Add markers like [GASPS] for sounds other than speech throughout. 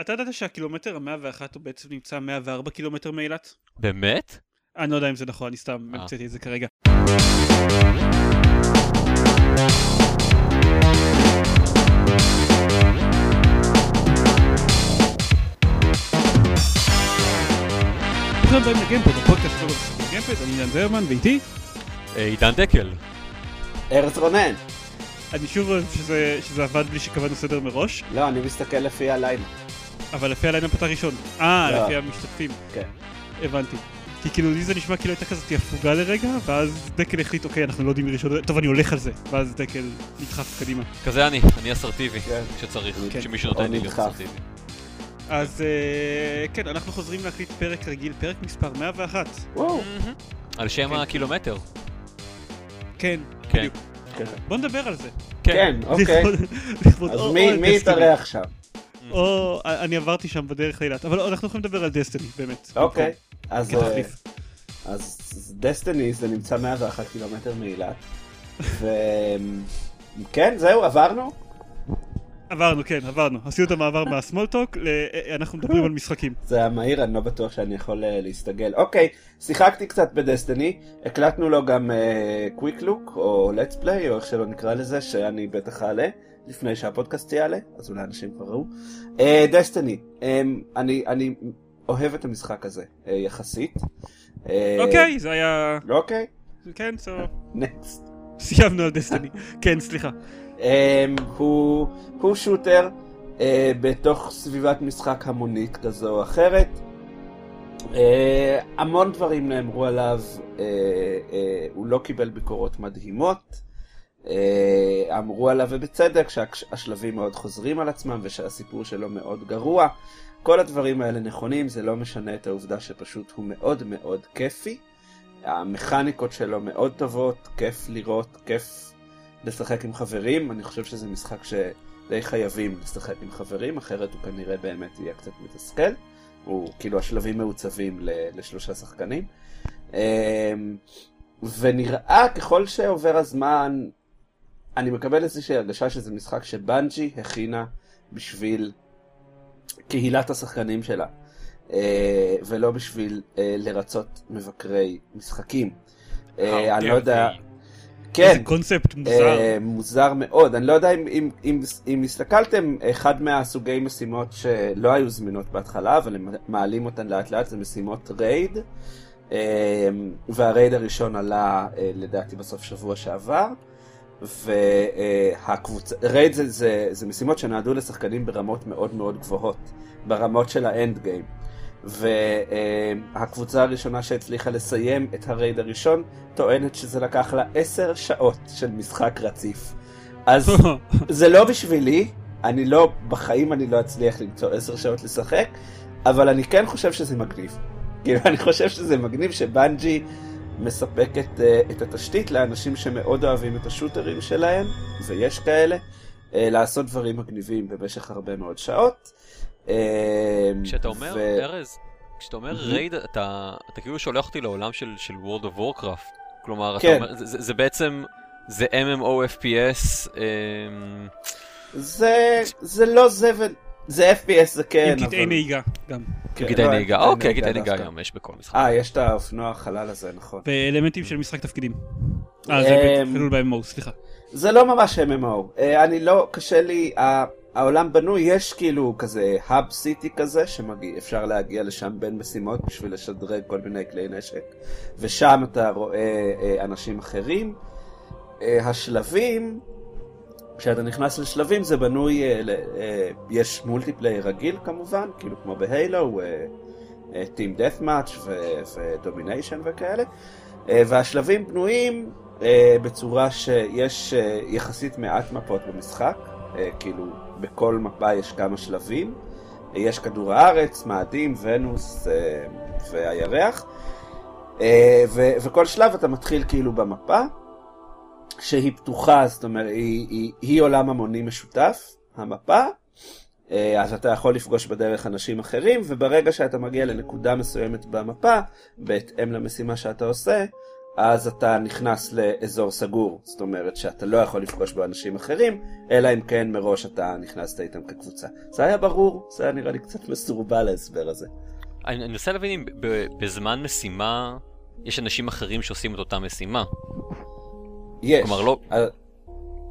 אתה ידעת שהקילומטר המאה ואחת הוא בעצם נמצא 104 קילומטר מאילת? באמת? אני לא יודע אם זה נכון, אני סתם אה. המצאתי את זה כרגע. ברוכים הבאים לגיימפוד, הפודקאסט שלו במשחקים גיימפד, אני עידן זרמן ואיתי. אה, עידן דקל. ארז רונן. אני שוב אוהב שזה שזה עבד בלי שקבענו סדר מראש, לא, אני מסתכל לפי הלילה. אבל לפי ה line-up אתה ראשון. אה, לא. לפי המשתתפים. כן. הבנתי. כי כאילו לי זה נשמע כאילו הייתה כזאת הפוגה לרגע, ואז דקל החליט, אוקיי, אנחנו לא יודעים מי ראשון, טוב, אני הולך על זה. ואז דקל נדחף קדימה. כזה אני, אני אסרטיבי, כן. כשצריך, כן. כשמישהו נותן לי להיות. אסרטיבי. אז אה, כן, אנחנו חוזרים להקליט פרק רגיל, פרק מספר 101. וואו. מהמם. על שם כן. הקילומטר. כן. בדיוק. בוא נדבר על זה. כן, אוקיי. אז מי. יתארח שם? או, אני עברתי שם בדרך לאילת, אבל אנחנו יכולים לדבר על דסטיני, באמת. אוקיי. אז. אה. אז דסטיני זה נמצא 101 קילומטר מאילת. [LAUGHS] וכן, זהו, עברנו? עברנו, כן, עברנו. עשינו את המעבר מהסמולטוק, אנחנו מדברים על משחקים. זה היה מהיר, אני לא בטוח שאני יכול אה, להסתגל. אוקיי, שיחקתי קצת בדסטיני, הקלטנו לו גם קוויק לוק, או let's play, או איך שלא נקרא לזה, שאני בטח אעלה, לפני שהפודקאסט יעלה, אז אולי אנשים כבר ראו. דסטיני, אני אני אוהב את המשחק הזה, אה, יחסית. אה, אוקיי, זה היה... אוקיי, כן, סבבה. נקסט. סיימנו על דסטיני. [LAUGHS] כן, סליחה. Um, הוא, שוטר בתוך סביבת משחק המונית כזו או אחרת. Uh, המון דברים נאמרו עליו, uh, uh, הוא לא קיבל ביקורות מדהימות. Uh, אמרו עליו ובצדק שהשלבים מאוד חוזרים על עצמם ושהסיפור שלו מאוד גרוע. כל הדברים האלה נכונים, זה לא משנה את העובדה שפשוט הוא מאוד מאוד כיפי. המכניקות שלו מאוד טובות, כיף לראות, כיף לשחק עם חברים, אני חושב שזה משחק שדי חייבים לשחק עם חברים, אחרת הוא כנראה באמת יהיה קצת מתסכל. הוא כאילו השלבים מעוצבים לשלושה שחקנים. אמ, ונראה ככל שעובר הזמן, אני מקבל איזושהי הרגשה שזה משחק שבנג'י הכינה בשביל קהילת השחקנים שלה, אה, ולא בשביל אה, לרצות מבקרי משחקים. אה, אני לא יודע... כן, איזה קונספט מוזר. אה, מוזר מאוד. אני לא יודע אם, אם, אם, אם הסתכלתם, אחד מהסוגי משימות שלא היו זמינות בהתחלה, אבל הם מעלים אותן לאט לאט, זה משימות raid. אה, וה raid הראשון עלה אה, לדעתי בסוף שבוע שעבר. והקבוצה, raid זה, זה, זה משימות שנועדו לשחקנים ברמות מאוד מאוד גבוהות, ברמות של ה end game. והקבוצה הראשונה שהצליחה לסיים את ה raid הראשון טוענת שזה לקח לה עשר שעות של משחק רציף. אז [LAUGHS] זה לא בשבילי, אני לא, בחיים אני לא אצליח למצוא עשר שעות לשחק, אבל אני כן חושב שזה מגניב. כאילו, אני חושב שזה מגניב שבנג'י מספקת uh, את התשתית לאנשים שמאוד אוהבים את השוטרים שלהם, ויש כאלה, uh, לעשות דברים מגניבים במשך הרבה מאוד שעות. אה, כשאתה אומר, ו- ארז, כשאתה אומר מהמם. רייד, אתה אתה כאילו שולח אותי לעולם של של World of Warcraft. כלומר, כן. אומר, זה- זה בעצם, זה MMO FPS, אמ, זה, זה לא זה ו... זה FPS זה כן, עם קטעי נהיגה גם. כן, קטעי לא, נהיגה, אוקיי, קטעי נהיגה. היום יש בכל משחק. אה, יש את האופנוע החלל הזה, נכון. ואלמנטים של משחק תפקידים. אה, זה אמ, חילול ב-MMO, סליחה. זה לא ממש MMO. אה, אני לא, קשה לי, העולם בנוי, יש כאילו כזה האב סיטי כזה, שאפשר להגיע לשם בין משימות בשביל לשדרג כל מיני כלי נשק, ושם אתה רואה אה, אנשים אחרים. אה, השלבים, כשאתה נכנס לשלבים זה בנוי, אה, אה, יש multiplayer רגיל כמובן, כאילו כמו בהיילו, team deathmatch ו domination וכאלה, אה, והשלבים בנויים בצורה שיש יחסית מעט מפות במשחק, כאילו בכל מפה יש כמה שלבים, יש כדור הארץ, מאדים, ונוס והירח, וכל שלב אתה מתחיל כאילו במפה, שהיא פתוחה, זאת אומרת, היא, היא, היא עולם המוני משותף, המפה, אה, אז אתה יכול לפגוש בדרך אנשים אחרים, וברגע שאתה מגיע לנקודה מסוימת במפה, בהתאם למשימה שאתה עושה, אז אתה נכנס לאזור סגור, זאת אומרת שאתה לא יכול לפגוש בו אנשים אחרים, אלא אם כן מראש אתה נכנסת איתם כקבוצה. זה היה ברור, זה היה נראה לי קצת מסורבל ההסבר הזה. אני מנסה להבין אם בזמן משימה יש אנשים אחרים שעושים את אותה משימה. יש. כלומר, לא-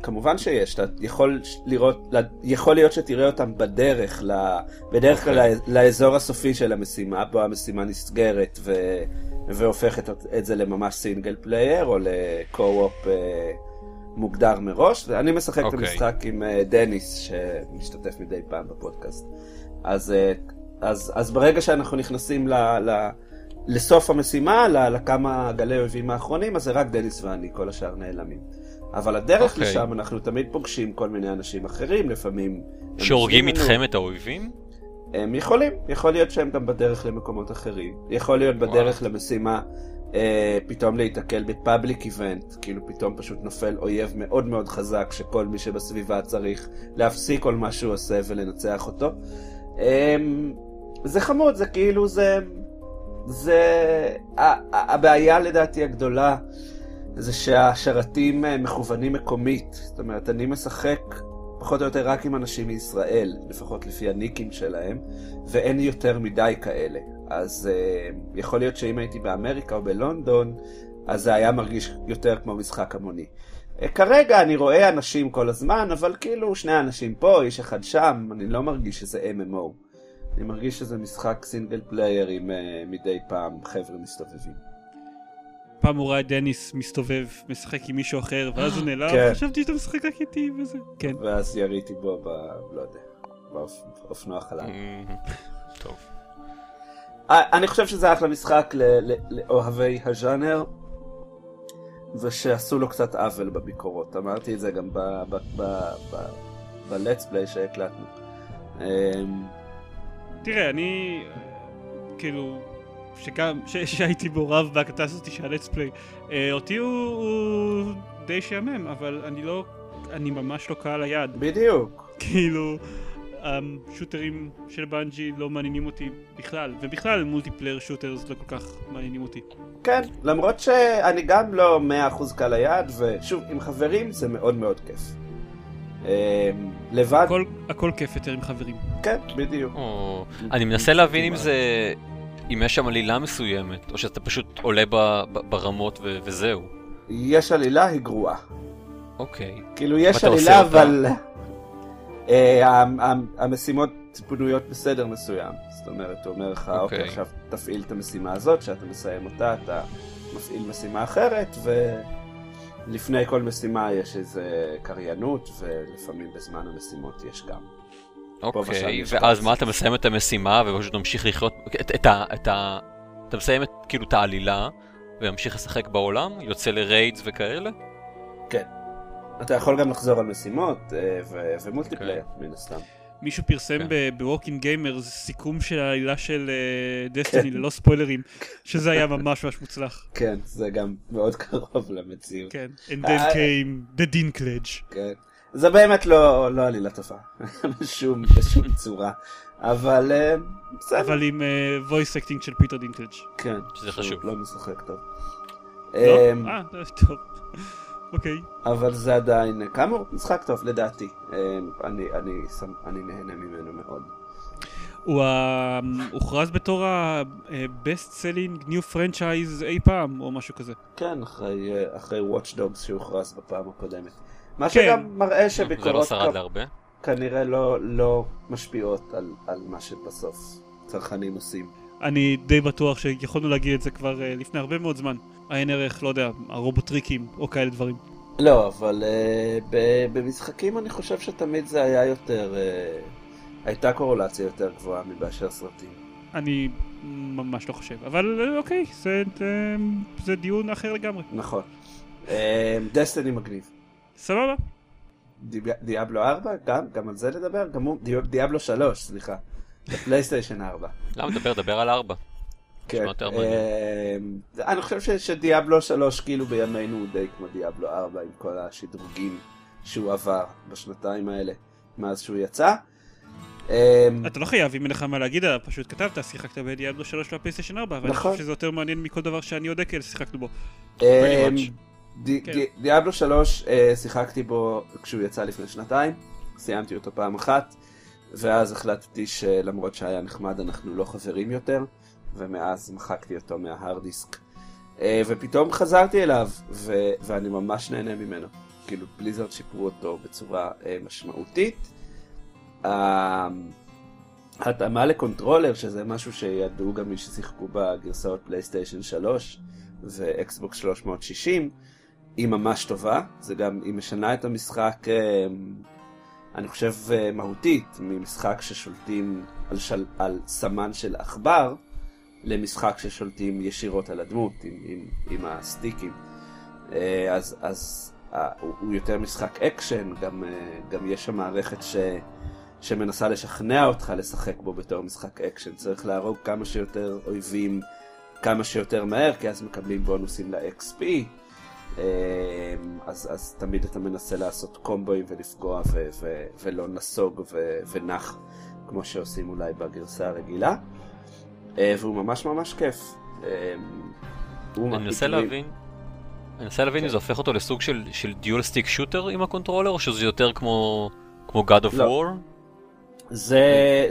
כמובן שיש, אתה יכול לראות, יכול להיות שתראה אותם בדרך, ל, בדרך כלל אוקיי. okay. לאזור הסופי של המשימה, בו המשימה נסגרת ו, והופכת את זה לממש single player או ל co-op אה, מוגדר מראש. אני משחק okay. את אוקיי. המשחק עם אה, דניס שמשתתף מדי פעם בפודקאסט. אז, אה, אז, אז ברגע שאנחנו נכנסים ל... ל לסוף המשימה, לכמה גלי אויבים האחרונים, אז זה רק דניס ואני, כל השאר נעלמים. אבל הדרך אוקיי. לשם אנחנו תמיד פוגשים כל מיני אנשים אחרים, לפעמים... שהורגים לנו. איתכם את האויבים? הם יכולים, יכול להיות שהם גם בדרך למקומות אחרים. יכול להיות בדרך וואלה. למשימה אה, פתאום להיתקל בפאבליק איבנט, כאילו פתאום פשוט נופל אויב מאוד מאוד חזק שכל מי שבסביבה צריך להפסיק כל מה שהוא עושה ולנצח אותו. אה, זה חמוד, זה כאילו זה... זה... הבעיה לדעתי הגדולה זה שהשרתים אה, מכוונים מקומית. זאת אומרת, אני משחק פחות או יותר רק עם אנשים מישראל, לפחות לפי הניקים שלהם, ואין יותר מדי כאלה. אז uh, יכול להיות שאם הייתי באמריקה או בלונדון, אז זה היה מרגיש יותר כמו משחק המוני. אה, כרגע אני רואה אנשים כל הזמן, אבל כאילו שני אנשים פה, איש אחד שם, אני לא מרגיש שזה MMO. אני מרגיש שזה משחק single player עם אה, מדי פעם חבר'ה מסתובבים. פעם הוא ראה את דניס מסתובב, משחק עם מישהו אחר, ואז הוא [GASPS] נעלם, כן. חשבתי שאתה משחק רק איתי וזה. כן. ואז יריתי בו ב... לא יודע, באופ- באופנוע חלל. אמ, טוב. אה, אני חושב שזה אחלה משחק ל- ל- לאוהבי הז'אנר, ושעשו לו קצת עוול בביקורות. אמרתי את זה גם ב-let's play שהקלטנו. תראה, אני, כאילו, שגם, ש- שהייתי מעורב בהקלטה הזאת של ה-let's play, אה, אותי הוא, הוא די שעמם, אבל אני לא, אני ממש לא קהל היעד. בדיוק. כאילו, השוטרים של בנג'י לא מעניינים אותי בכלל, ובכלל multiplayer shooters לא כל כך מעניינים אותי. כן, למרות שאני גם לא 100% קל היעד, ושוב, עם חברים זה מאוד מאוד כיף. אמ, לבד, הכל, הכל כיף יותר עם חברים. כן, בדיוק. או, אני מנסה להבין אם זה... אם יש שם עלילה מסוימת, או שאתה פשוט עולה ב- ב- ברמות ו- וזהו. יש עלילה, היא גרועה. אוקיי. כאילו יש עלילה? אבל אה, המשימות בנויות בסדר מסוים. זאת אומרת, הוא אומר לך, אוקיי. אוקיי, עכשיו תפעיל את המשימה הזאת, כשאתה מסיים אותה, אתה מפעיל משימה אחרת, ולפני כל משימה יש איזה קריינות, ולפעמים בזמן המשימות יש גם. אוקיי, ואז. מה, אתה מסיים את המשימה ופשוט ממשיך לחיות, את, את ה... את ה... אתה מסיים את, כאילו את העלילה, וממשיך לשחק בעולם, יוצא לריידס וכאלה? אתה יכול גם לחזור על משימות, אה, ו- ו-multiplayer, אוקיי. מן הסתם. מישהו פרסם כן. ב-Working Gamers סיכום של העלילה של Destiny ללא ספוילרים, שזה היה ממש ממש מוצלח. כן, זה גם מאוד קרוב למציאות. כן. And then אה, came the Dinklage. כן. זה באמת לא, לא עלילה טובה, [LAUGHS] בשום, בשום צורה. אבל אה, בסדר, אבל עם אה, voice acting של פיטר דינקלג'. כן. שזה חשוב. לא משחק טוב. לא? אמ, אה, טוב. אוקיי. אבל זה עדיין, כאמור, משחק טוב לדעתי. אמ, אני, אני, אני נהנה ממנו מאוד. הוא אה, הוכרז בתור ה-best selling new franchise אי פעם, או משהו כזה. כן, אחרי, אה, אחרי Watch Dogs שהוכרז בפעם הקודמת. מה כן. שגם מראה זה לא שביקורות שרד כ- להרבה. כנראה לא, לא משפיעות על, על מה שבסוף צרכנים עושים. אני די בטוח שיכולנו להגיד את זה כבר אה, לפני הרבה מאוד זמן. העין ערך, לא יודע, הרובוטריקים או כאלה דברים. לא, אבל uh, ב- במשחקים אני חושב שתמיד זה היה יותר, uh, הייתה קורולציה יותר גבוהה מבאשר סרטים. אני ממש לא חושב, אבל אה, אוקיי, זה, זה, זה דיון אחר לגמרי. נכון. דסטיני מגניב. סבבה. דיאבלו 4, גם, גם על זה לדבר? גם הוא, דיאבלו 3, סליחה. [LAUGHS] פלייסטיישן 4. למה לדבר? דבר על 4. כן. יותר מעניין. אה, אני חושב שדיאבלו 3 כאילו בימינו הוא די כמו דיאבלו 4 עם כל השדרוגים שהוא עבר בשנתיים האלה מאז שהוא יצא. אמ, אתה לא חייב, אם אין לך מה להגיד עליו, פשוט כתבת, שיחקת בדיאבלו 3 והפייסטיישן 4, אבל אני נכון. חושב שזה יותר מעניין מכל דבר שאני יודע אקל שיחקנו בו. אמ, כן. דיאבלו 3 אה, שיחקתי בו כשהוא יצא לפני שנתיים, סיימתי אותו פעם אחת, ואז החלטתי שלמרות שהיה נחמד אנחנו לא חברים יותר, ומאז מחקתי אותו מההארד דיסק. אה, ופתאום חזרתי אליו, ו- ואני ממש נהנה ממנו. כאילו Blizzard שיפרו אותו בצורה אה, משמעותית. ה- התאמה ל-controller, שזה משהו שידעו גם מי ששיחקו בגרסאות פלייסטיישן 3 ואקסבוקס 360, היא ממש טובה. זה גם, היא משנה את המשחק, אה, אני חושב, מהותית, ממשחק ששולטים על, של, על סמן של עכבר, למשחק ששולטים ישירות על הדמות, עם, עם, עם הסטיקים. אה, אז, אז אה, הוא יותר משחק אקשן, גם, אה, גם יש שם מערכת ש... שמנסה לשכנע אותך לשחק בו בתור משחק אקשן. צריך להרוג כמה שיותר אויבים כמה שיותר מהר, כי אז מקבלים בונוסים ל-XP. אז, אז תמיד אתה מנסה לעשות קומבואים ולפגוע ו- ו- ולא נסוג ו- ונח, כמו שעושים אולי בגרסה הרגילה. אה, והוא ממש ממש כיף. הוא אני מנסה כאילו- להבין, אני מנסה להבין אם כן. זה הופך אותו לסוג של, של dual stick shooter עם הקונטרולר, או שזה יותר כמו, כמו God of לא. War? זה,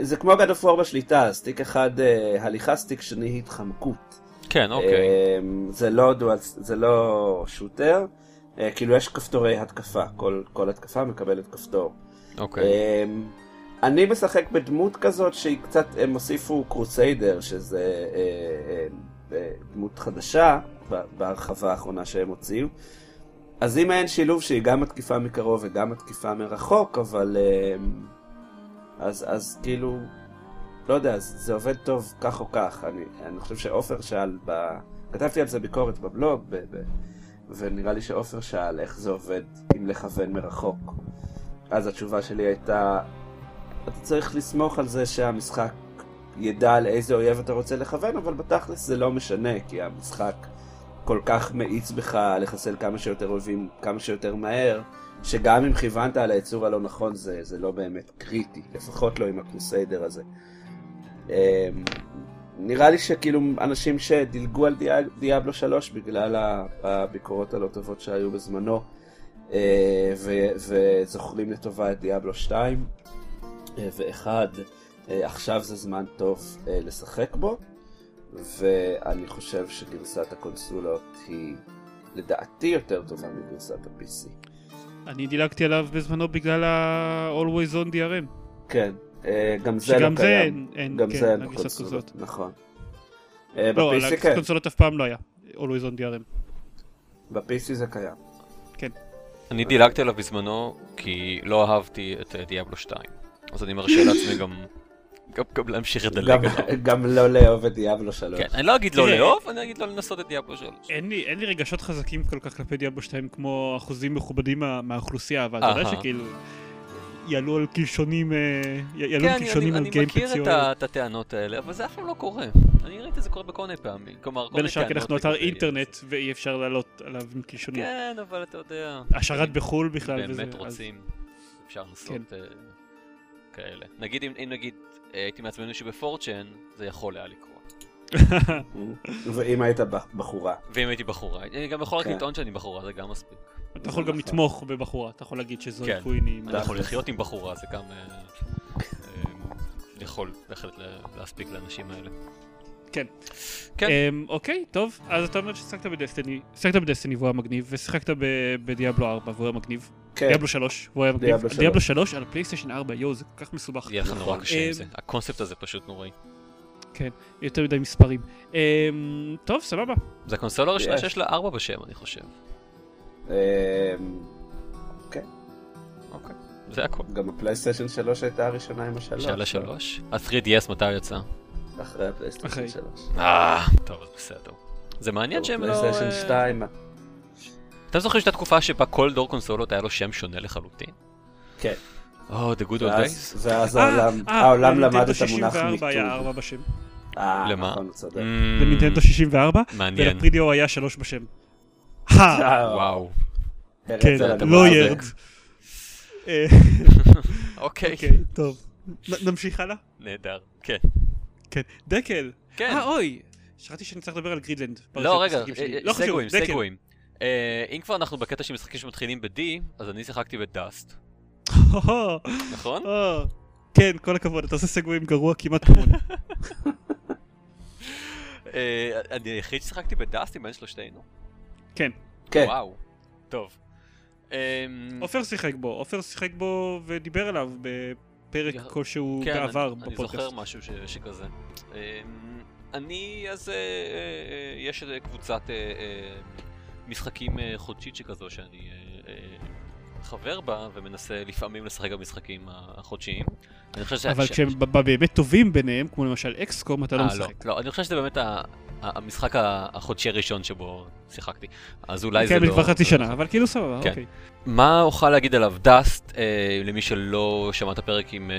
זה כמו God of War בשליטה, סטיק אחד אה, הליכה, סטיק שני התחמקות. כן, אוקיי. אמ, זה לא dual, זה לא shooter, אה, כאילו יש כפתורי התקפה, כל, כל התקפה מקבלת כפתור. אוקיי. אמ, אני משחק בדמות כזאת שהיא קצת, הם הוסיפו Crusader, שזה אה, אה, אה, דמות חדשה בהרחבה האחרונה שהם הוציאו. אז היא מין שילוב שהיא גם מתקיפה מקרוב וגם מתקיפה מרחוק, אבל... אז, אז כאילו, לא יודע, זה עובד טוב כך או כך. אני, אני חושב שעופר שאל, ב... כתבתי על זה ביקורת בבלוג, ב... ב... ונראה לי שעופר שאל איך זה עובד עם לכוון מרחוק. אז התשובה שלי הייתה, אתה צריך לסמוך על זה שהמשחק ידע על איזה אויב אתה רוצה לכוון, אבל בתכלס זה לא משנה, כי המשחק כל כך מאיץ בך לחסל כמה שיותר אויבים כמה שיותר מהר, שגם אם כיוונת על היצור הלא נכון זה, זה לא באמת קריטי, לפחות לא עם הקרוסיידר הזה. אמ, נראה לי שכאילו אנשים שדילגו על דיאב, דיאבלו 3 בגלל הביקורות הלא טובות שהיו בזמנו, אה, ו- וזוכרים לטובה את דיאבלו 2 אה, ו-1, עכשיו זה זמן טוב אה, לשחק בו, ואני חושב שגרסת הקונסולות היא לדעתי יותר טובה מגרסת ה-PC. אני דילגתי עליו בזמנו בגלל ה-Always on DRM. כן, אה, גם זה לא זה קיים. אין, גם כן, זה אין בקונסולות, קונסולות. נכון. אה, לא, על כן, קונסולות אף פעם לא היה. Always on DRM. ב-PC זה קיים. אני דילגתי עליו בזמנו, כי לא אהבתי את אה, דיאבלו 2. אז אני מרשה לעצמי גם, גם, גם להמשיך לדלג גם- לא לאהוב את דיאבלו 3. כן, אני לא אגיד לא לאהוב, אני אגיד לא לנסות את דיאבלו 3. אין לי, אין לי רגשות חזקים כל כך כלפי דיאבלו 2 כמו אחוזים מכובדים מה, מהאוכלוסייה, אבל אתה יודע. שכאילו יעלו על קלשונים, אה, יעלו כן, על אני, קלשונים אני, על אני גיים מכיר את, פציון. ה, את הטענות האלה, אבל זה אף פעם לא קורה. אני ראיתי את זה קורה בכל מיני פעמים. כלומר, כל בין מיני השאר כי טענות אנחנו אתר אינטרנט ואי אפשר לעלות עליו עם קלשונים. כן, אבל אתה יודע. השרת בחו"ל בכלל וזה. באמת אז- רוצים, אפשר לעשות כן. אה, כאלה. נגיד, אם, אם נגיד אה, הייתי מעצבן מישהו בפורצ'ן, זה יכול היה לקרות. [LAUGHS] ואם היית בחורה. ואם הייתי בחורה, אני גם יכול רק כן. לטעון שאני בחורה, זה גם מספיק. אתה יכול גם נכון. לתמוך בבחורה, אתה יכול להגיד שזו כן. קוויני. אני יכול לחיות עם בחורה, זה גם אה, אה, יכול בהחלט לה- להספיק לאנשים האלה. כן. כן. אמ, אוקיי, טוב, אז אתה אומר ששיחקת בדסטיני, שיחקת בדסטיני והוא היה מגניב, ושיחקת בדיאבלו 4 והוא היה מגניב. כן, Diablo 3 והוא היה מגניב. Diablo 3. Diablo 3 על פלייסטיישן 4, יואו, זה כל כך מסובך. יהיה לך נורא נכון. קשה עם אה, זה. הקונספט הזה פשוט נוראי. כן, יותר מדי מספרים. אמ, טוב, סבבה. זה הקונסולה הראשונה יש. שיש לה ארבע בשם, אני חושב. אמ, אוקיי. זה הכל. גם הפלייסטיישן 3 הייתה הראשונה עם השלוש. שאלה שלוש. ה-3DS מתי יצא? אחרי הפלייסטיישן אחרי. 3. אה, טוב, אז בסדר. זה מעניין שהם לא... פלייסטיישן אה, 2, אתם זוכרים שהייתה תקופה שבה כל דור קונסולות היה לו שם שונה לחלוטין? כן. או, The Good Old Days? ואז אה, העולם- אה, למד את המונח 64 היה מיתוג. 4 בשם. אה, למה? נכון. Mm, לנינטנדו 64, מעניין. ולפרידיו היה 3 בשם. וואו. כן, אתה לא. ירד. [LAUGHS] אוקיי. אוקיי, טוב. נמשיך הלאה? נהדר. כן. כן. דקל. כן. אה, אוי. שכחתי שאני צריך לדבר על גרידלנד. לא, רגע, המשחקים שלי. אה, לא חשוב, סגווים, דקל. סגווים. אה, אם כבר אנחנו בקטע של משחקים שמתחילים ב-D, אז אני שיחקתי בדאסט. נכון? כן, כל הכבוד, אתה עושה סגווים גרוע כמעט כמוני. [LAUGHS] אה, אני היחיד ששיחקתי בדאסט עם בין שלושתנו. כן. כן. וואו. טוב. אמ, עופר שיחק בו, עופר שיחק בו ודיבר עליו בפרק יה- כלשהו כן, בעבר אני- אני בפודקאסט. זוכר משהו ש- שכזה. אמ, אני, אז אה, אה, יש קבוצת אה, משחקים חודשית שכזו שאני חבר בה ומנסה לפעמים לשחק במשחקים החודשיים. אני ש... אבל ש- כשהם ב- באמת טובים ביניהם, כמו למשל אקסקום, אתה לא אה, משחק. לא, אני חושב שזה באמת ה- המשחק החודשי הראשון שבו שיחקתי. אז אולי זה כן, לא... כבר חצי שנה, אבל כאילו סבבה, כן. אוקיי. מה אוכל להגיד עליו? דאסט, אה, למי שלא שמע את הפרק עם, אה,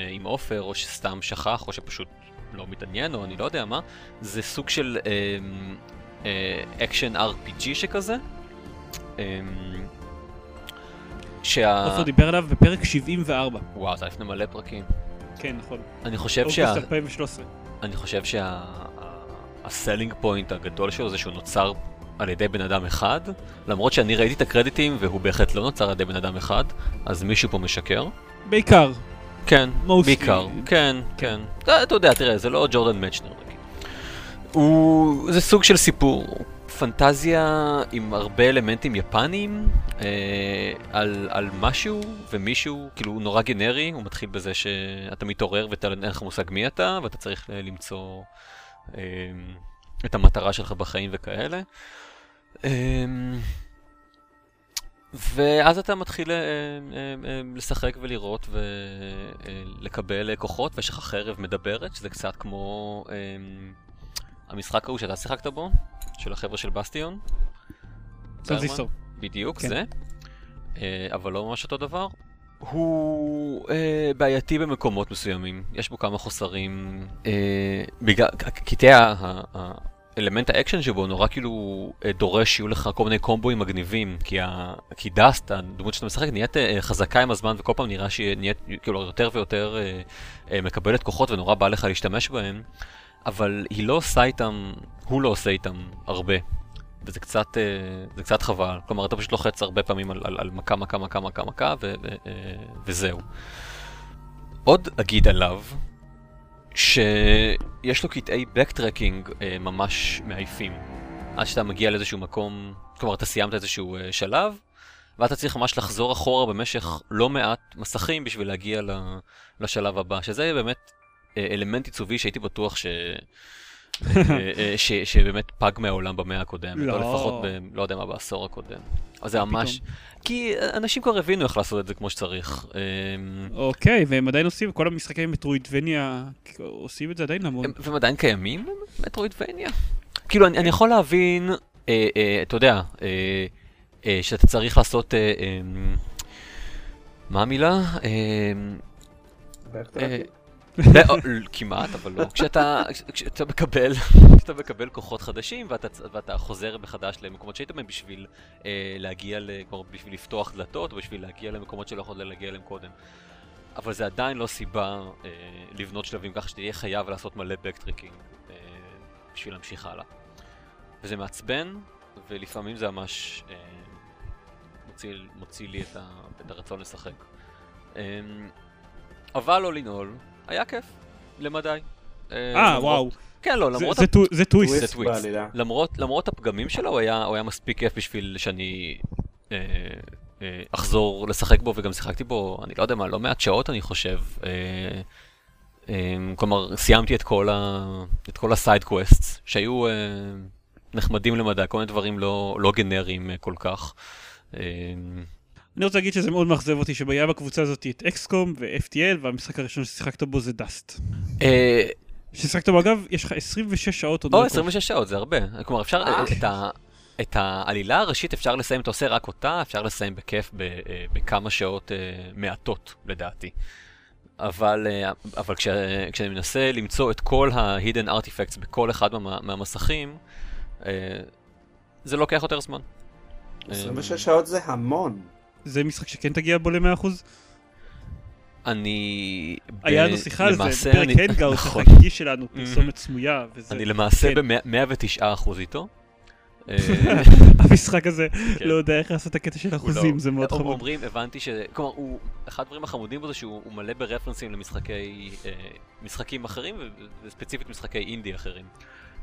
אה, עם עופר, או שסתם שכח, או שפשוט לא מתעניין, או אני לא יודע מה, זה סוג של אקשן RPG שכזה. שה... עופר דיבר עליו בפרק 74. וואו, זה לפני מלא פרקים. כן, נכון. אני חושב שה... אוגוסט 2013. אני חושב שה-selling point הגדול שלו זה שהוא נוצר על ידי בן אדם אחד, למרות שאני ראיתי את הקרדיטים והוא בהחלט לא נוצר על ידי בן אדם אחד, אז מישהו פה משקר. בעיקר. כן, Mostly. בעיקר, כן, כן. אתה, אתה יודע, תראה, זה לא ג'ורדן מצ'נר נגיד. הוא... זה סוג של סיפור, פנטזיה עם הרבה אלמנטים יפניים, אה, על, על משהו ומישהו, כאילו הוא נורא גנרי, הוא מתחיל בזה שאתה מתעורר ואתה אין לך מושג מי אתה, ואתה צריך אה, למצוא את המטרה שלך בחיים וכאלה. אה, ואז אתה מתחיל אה, אה, אה, לשחק ולראות ולקבל כוחות, ויש לך חרב מדברת, שזה קצת כמו אה, המשחק ההוא שאתה שיחקת בו, של החבר'ה של בסטיון. ברמן. בדיוק, כן. זה. אבל לא ממש אותו דבר. הוא אה, בעייתי במקומות מסוימים, יש בו כמה חוסרים. אה, בגלל, קטעי האלמנט האקשן שבו נורא כאילו אה, דורש שיהיו לך כל מיני קומבואים מגניבים, כי, ה, כי Dust, הדמות שאתה משחק, נהיית אה, חזקה עם הזמן, וכל פעם נראה שהיא נהיית כאילו יותר ויותר אה, אה, מקבלת כוחות ונורא בא לך להשתמש בהם, אבל היא לא עושה איתם, הוא לא עושה איתם הרבה. וזה קצת, אה, זה קצת חבל. כלומר, אתה פשוט לוחץ הרבה פעמים על, על, על מכה, מכה, מכה, מכה, מכה, ו, ו, אה, וזהו. עוד אגיד עליו, שיש לו קטעי backtracking אה, ממש מעייפים. עד שאתה מגיע לאיזשהו מקום, כלומר, אתה סיימת איזשהו שלב, ואתה צריך ממש לחזור אחורה במשך לא מעט מסכים בשביל להגיע לשלב הבא, שזה באמת אלמנט עיצובי שהייתי בטוח ש... אה, אה, ש, שבאמת פג מהעולם במאה הקודמת, לא. או לפחות, ב, לא יודע מה, בעשור הקודם. אז זה ממש... כי אנשים כבר הבינו איך לעשות את זה כמו שצריך. אה, אוקיי, והם עדיין עושים, כל המשחקי מטרואידבניה עושים את זה עדיין המון. הם- והם עדיין קיימים מטרואידבניה? כאילו, אני, אני יכול להבין, אה, אה, אתה יודע, אה, אה, שאתה צריך לעשות... אה, אה, מה המילה? אה, אה, [LAUGHS] כמעט, אבל לא. כשאתה, מקבל, כשאתה מקבל כוחות חדשים ואתה, חוזר מחדש למקומות שהיית בהם בשביל אה, להגיע, בשביל לפתוח דלתות, או בשביל להגיע למקומות שלא יכולת להגיע אליהם קודם. אבל זה עדיין לא סיבה אה, לבנות שלבים ככה שתהיה חייב לעשות מלא backtracking אה, בשביל להמשיך הלאה. וזה מעצבן, ולפעמים זה ממש אה, מוציא, מוציא לי את, ה, את הרצון לשחק. אה, אבל all in all, היה כיף, למדי. אה, למרות- וואו. כן, לא, זה- למרות... זה טו- זה טוויסט. זה טוויסט טוויסט. בעלילה. למרות, למרות הפגמים שלו, הוא היה, הוא היה מספיק כיף בשביל שאני אה, אה, אחזור לשחק בו, וגם שיחקתי בו, אני לא יודע מה, לא מעט שעות אני חושב. אה, אה, כלומר, סיימתי את כל, ה, את כל ה-side quests, שהיו אה, נחמדים למדי, כל מיני דברים לא, לא גנריים אה, כל כך. אה, אני רוצה להגיד שזה מאוד מאכזב אותי שהיה בקבוצה הזאת את XCOM ו-FTL והמשחק הראשון ששיחקת בו זה Dust. אה, ששיחקת בו אגב, יש לך 26 שעות on record. 26 שעות, זה הרבה. כלומר, אפשר, אה. את, ה, את העלילה הראשית אפשר לסיים, אתה עושה רק אותה, אפשר לסיים בכיף ב, אה, בכמה שעות מעטות, לדעתי. אבל, אבל כש, כשאני מנסה למצוא את כל ה-hidden artifacts בכל אחד מה, מהמסכים, זה לוקח יותר זמן. 26 שעות זה המון. זה משחק שכן תגיע בו ל-100%? אני... היה לנו שיחה על זה, אני- הנגאוט [LAUGHS] נכון. החגיגי שלנו, פרסומת סמויה, וזה... אני למעשה כן. ב-109% איתו. [LAUGHS] אה, המשחק הזה כן. לא יודע איך לעשות את הקטע של הוא אחוזים, לא- זה מאוד חמוד. אומרים, הבנתי ש... כלומר, הוא... אחד הדברים החמודים בו זה שהוא הוא מלא ברפרנסים למשחקי... אה, אחרים, וספציפית משחקי אינדי אחרים.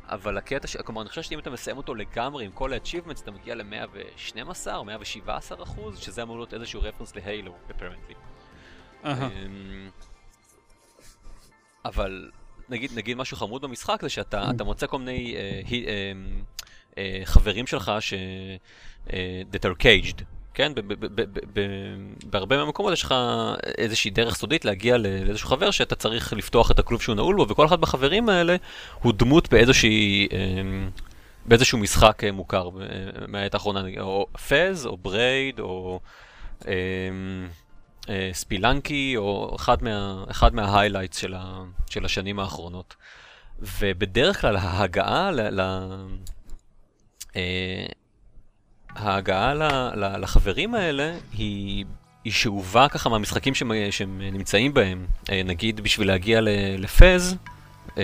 אבל הקטע ש... כלומר, אני חושב שאם אתה מסיים אותו לגמרי עם כל ה-achievements, אתה מגיע ל-112 או 117 אחוז, שזה אמור להיות איזשהו רפרנס להיילו, apparently. אמ, אבל נגיד, נגיד משהו חמוד במשחק זה שאתה אתה מוצא כל מיני אה, הי- אה, אה, חברים שלך ש... אה, that are caged, כן? בהרבה מהמקומות יש לך איזושהי דרך סודית להגיע לאיזשהו חבר שאתה צריך לפתוח את הכלוב שהוא נעול בו, וכל אחד בחברים האלה הוא דמות באיזושהי... אה, באיזשהו משחק אה, מוכר אה, מהעת האחרונה, או פז, או Braid, או אה, אה, ספילנקי, או אחד, מה, אחד מההיילייטס של, של השנים האחרונות. ובדרך כלל ההגעה ל... ל אה, ההגעה לחברים האלה היא, היא שאובה ככה מהמשחקים שהם, שהם נמצאים בהם. אה, נגיד בשביל להגיע לפז, אה,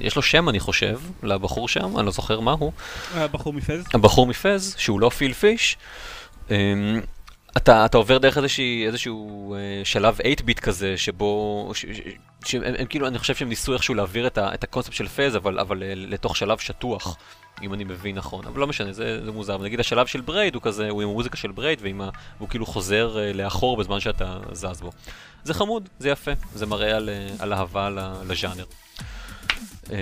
יש לו שם אני חושב, לבחור שם, אני לא זוכר מהו. הבחור מפז? הבחור מפז, שהוא לא פיל פיש, אמ, אתה, אתה עובר דרך איזשהו אה, שלב 8 ביט כזה, שבו, ש, ש, שהם, הם, כאילו, אני חושב שהם ניסו איכשהו להעביר את, ה, את הקונספט של פז, אבל, אבל אה, לתוך שלב שטוח, אם אני מבין נכון. אבל לא משנה, זה, זה מוזר. נגיד השלב של Braid הוא כזה, הוא עם המוזיקה של Braid, ועם ה, והוא כאילו חוזר אה, לאחור בזמן שאתה זז בו. זה חמוד, זה יפה, זה מראה על, אה, על אהבה לז'אנר. אמ,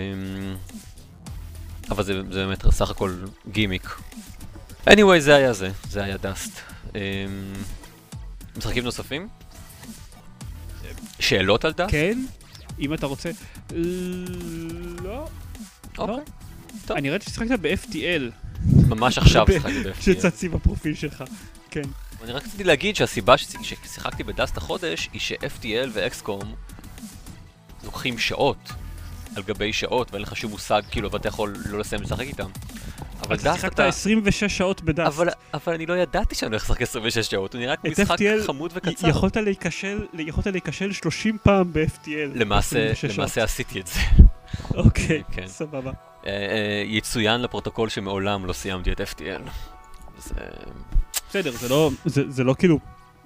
אבל זה, זה באמת סך הכל גימיק. anyway, זה היה זה, זה היה דאסט. Um, משחקים נוספים? שאלות על דאסט? כן, אם אתה רוצה. לא. אוקיי. טוב. אני ראיתי ששיחקת ב-FTL, ממש עכשיו שיחקתי ב-FTL. שצצי בפרופיל שלך. כן. אני רק רציתי להגיד שהסיבה שש- ששיחקתי בדאסט החודש היא ש-FTL ו-XCOM לוקחים שעות על גבי שעות ואין לך שום מושג כאילו ואתה יכול לא לסיים לשחק איתם. אבל אתה דאסט שיחקת אתה... 26 שעות בדאסט. אבל, אבל אני לא ידעתי שאני הולך לשחק 26 שעות, הוא נראה כמו משחק FTL חמוד וקצר. יכולת להיכשל, יכולת להיכשל 30 פעם ב-FTL. למעשה, 26 שעות. למעשה עשיתי את זה. אוקיי, כן. סבבה. אה, אה, יצוין לפרוטוקול שמעולם לא סיימתי את FTL. אה, בסדר, זה לא, זה, זה לא כאילו,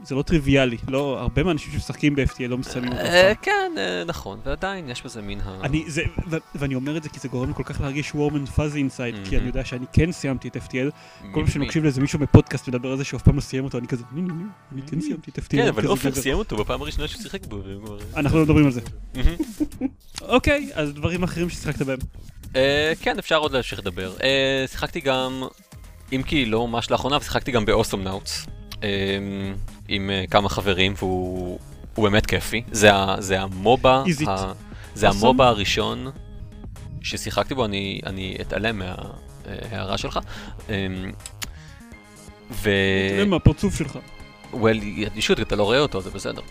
זה לא טריוויאלי. לא, הרבה מהאנשים שמשחקים ב-FTL לא מסיימים אותו. אה. כן, אה, נכון, ועדיין יש בזה מין ה... אני, זה, ו- ואני אומר את זה כי זה גורם לי כל כך להרגיש warm and fuzzy inside, כי. אני יודע שאני כן סיימתי את FTL. מ- כל פעם שאני מקשיב לאיזה מישהו בפודקאסט מדבר על זה שהוא אף פעם לא סיים אותו, אני כזה, ני ני ני, אני כן סיימתי את FTL. כן, אבל עופר גבר." סיים אותו בפעם הראשונה שהוא שיחק בו. אנחנו לא מדברים על זה. [LAUGHS] אוקיי, אז דברים אחרים ששיחקת בהם. אה, כן, אפשר עוד להמשיך לדבר. שיחקתי גם, אם כי לא ממש לאחרונה, שיחקתי גם ב Awesomenauts. עם אה, כמה חברים, והוא הוא באמת כיפי. זה ה- זה ה MOBA, ה- זה awesome? ה MOBA הראשון ששיחקתי בו, אני אני אתעלם מההערה שלך. אמ, ו... תראה מהפרצוף שלך. well, אדישות, אתה לא רואה אותו, זה בסדר.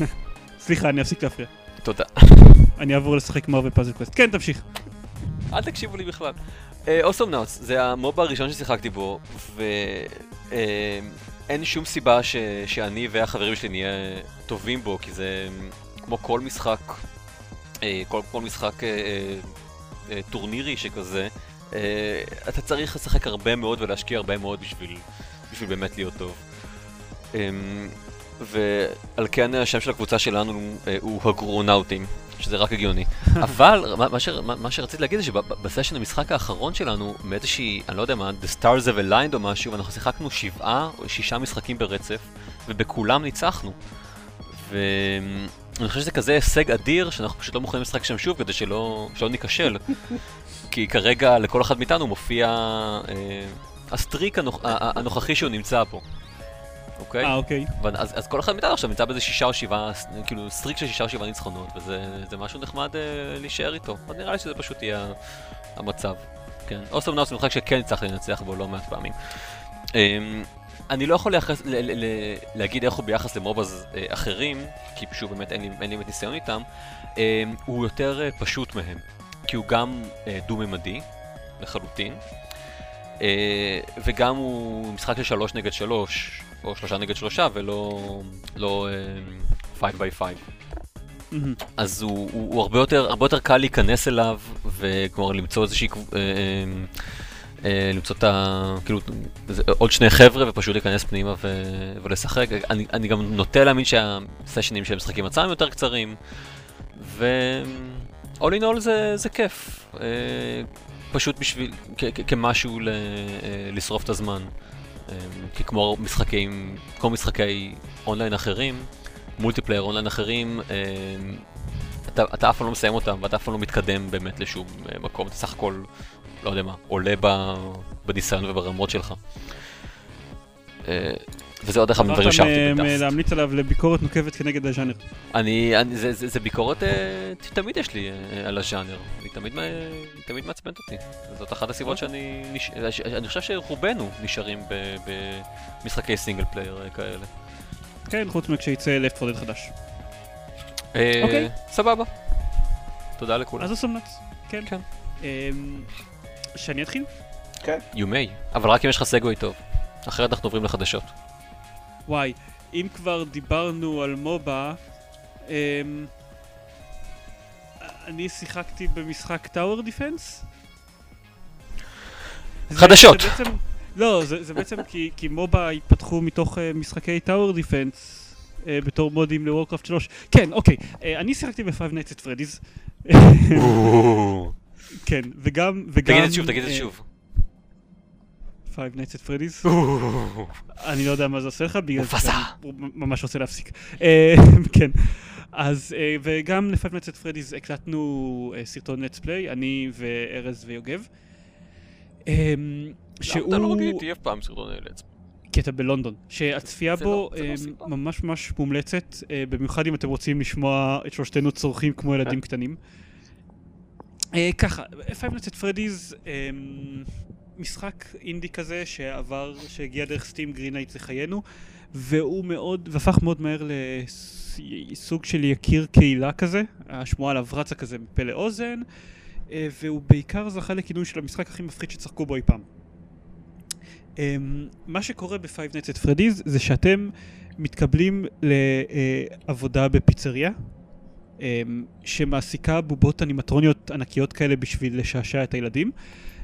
[LAUGHS] סליחה, אני אפסיק להפריע. תודה. אני אעבור לשחק Marvel Puzzle Quest. כן, תמשיך. אל תקשיבו לי בכלל. אוסום נאוטס, זה המובה הראשון ששיחקתי בו, ואין שום סיבה ש... שאני והחברים שלי נהיה טובים בו, כי זה כמו כל משחק, אה, כל, כל משחק אה, אה, טורנירי שכזה, אתה צריך לשחק הרבה מאוד ולהשקיע הרבה מאוד בשביל, בשביל באמת להיות טוב. אה, ועל כן השם של הקבוצה שלנו הוא הגרונאוטים, שזה רק הגיוני. [LAUGHS] אבל מה, מה, ש, מה, מה שרציתי להגיד זה שבסשן המשחק האחרון שלנו, מאיזושהי, אני לא יודע מה, The Stars have aligned או משהו, ואנחנו שיחקנו שבעה או שישה משחקים ברצף, ובכולם ניצחנו. ואני חושב שזה כזה הישג אדיר, שאנחנו פשוט לא מוכנים לשחק שם שוב כדי שלא, שלא ניכשל. [LAUGHS] כי כרגע לכל אחד מאיתנו מופיע אה, הסטריק הנוכ, הנוכחי שהוא נמצא פה. אוקיי? אה, אוקיי. אז, אז כל אחד מאיתנו עכשיו נמצא באיזה שישה או שבעה, כאילו streak של שישה או שבעה ניצחונות, וזה זה משהו נחמד אה, להישאר איתו. אז נראה לי שזה פשוט יהיה המצב. כן. Awesomenauts הוא משחק שכן הצלחתי לנצח בו לא מעט פעמים. אמ, אני לא יכול לייחס, ל, ל, ל, להגיד איך הוא ביחס ל MOBAs אה, אחרים, כי פשוט באמת אין לי, אין לי באמת ניסיון איתם. אמ, הוא יותר אה, פשוט מהם, כי הוא גם אה, דו-ממדי, לחלוטין. אה, וגם הוא משחק של שלוש נגד שלוש, או שלושה נגד שלושה, ולא לא, 5x5. מהמם. אז הוא, הוא, הוא הרבה, יותר, הרבה יותר קל להיכנס אליו, וכלומר למצוא איזושהי, אה, אה, אה, למצוא את ה... כאילו, זה, עוד שני חבר'ה ופשוט להיכנס פנימה ו, ולשחק. אני, אני גם נוטה להאמין שהסשנים של המשחקים עצמם יותר קצרים, ו... all in all זה, זה כיף. אה, פשוט בשביל, כ- כ- כמשהו ל, אה, לשרוף את הזמן. אה, כי כמו משחקים, כמו משחקי אונליין אחרים, multiplayer online אחרים, אה, אתה, אתה אף פעם לא מסיים אותם ואתה אף פעם לא מתקדם באמת לשום אה, מקום, אתה סך הכל, לא יודע מה, עולה בניסיון וברמות שלך. אה, וזה עוד אחד מהדברים שאהבתי ב Dust. מלהמליץ עליו לביקורת נוקבת כנגד הז'אנר. אני, אני זה, זה, זה ביקורת אה, תמיד יש לי אה, על הז'אנר, היא תמיד, היא תמיד מעצבנת אותי. זאת אחת הסיבות שאני, נש... ש- אני חושב שרובנו נשארים ב- במשחקי single player אה, כאלה. כן, חוץ מכשיצא 4 Dead חדש. אה, אוקיי. סבבה. תודה לכולם. אז נאץ. כן. כן. אמ, שאני אתחיל? כן. You may, אבל רק אם יש לך segue טוב. אחרת אנחנו עוברים לחדשות. וואי, אם כבר דיברנו על MOBA, אמ, אני שיחקתי במשחק tower defense? חדשות. זה בעצם, לא, זה, זה בעצם כי, כי MOBA התפתחו מתוך אה, משחקי tower defense אה, בתור מודים ל Warcraft 3. כן, אוקיי, אה, אני שיחקתי ב-Five Nights at Freddy's. [LAUGHS] כן, וגם, וגם... תגיד את זה שוב, תגיד את זה אה, שוב. Five Nights at Freddy's. אני לא יודע מה זה עושה לך, בגלל מופסה. הוא ממש רוצה להפסיק. אה, [LAUGHS] כן. אז, אה, וגם ל-Five Nights at Freddy's הקלטנו אה, סרטון נטס פליי, אני וארז ויוגב. שהוא... אתה לא מגיד איתי אף פעם סרטון אלה. קטע בלונדון, שהצפייה זה בו לא- זה לא סיבה. ממש ממש מומלצת, במיוחד אם אתם רוצים לשמוע את שלושתנו צורכים כמו ילדים [LAUGHS] קטנים. ככה, Five Nights at Freddy's, אה, משחק אינדי כזה שעבר, שהגיע דרך Steam Greenlight לחיינו, והוא מאוד, והפך מאוד מהר לסוג של יקיר קהילה כזה, השמועה עליו רצה כזה מפה לאוזן, אה, והוא בעיקר זכה לכינוי של המשחק הכי מפחיד ששיחקו בו אי פעם. אמ, מה שקורה ב-Five Nights at Freddy's זה שאתם מתקבלים לעבודה בפיצריה um, שמעסיקה בובות אנימטרוניות ענקיות כאלה בשביל לשעשע את הילדים.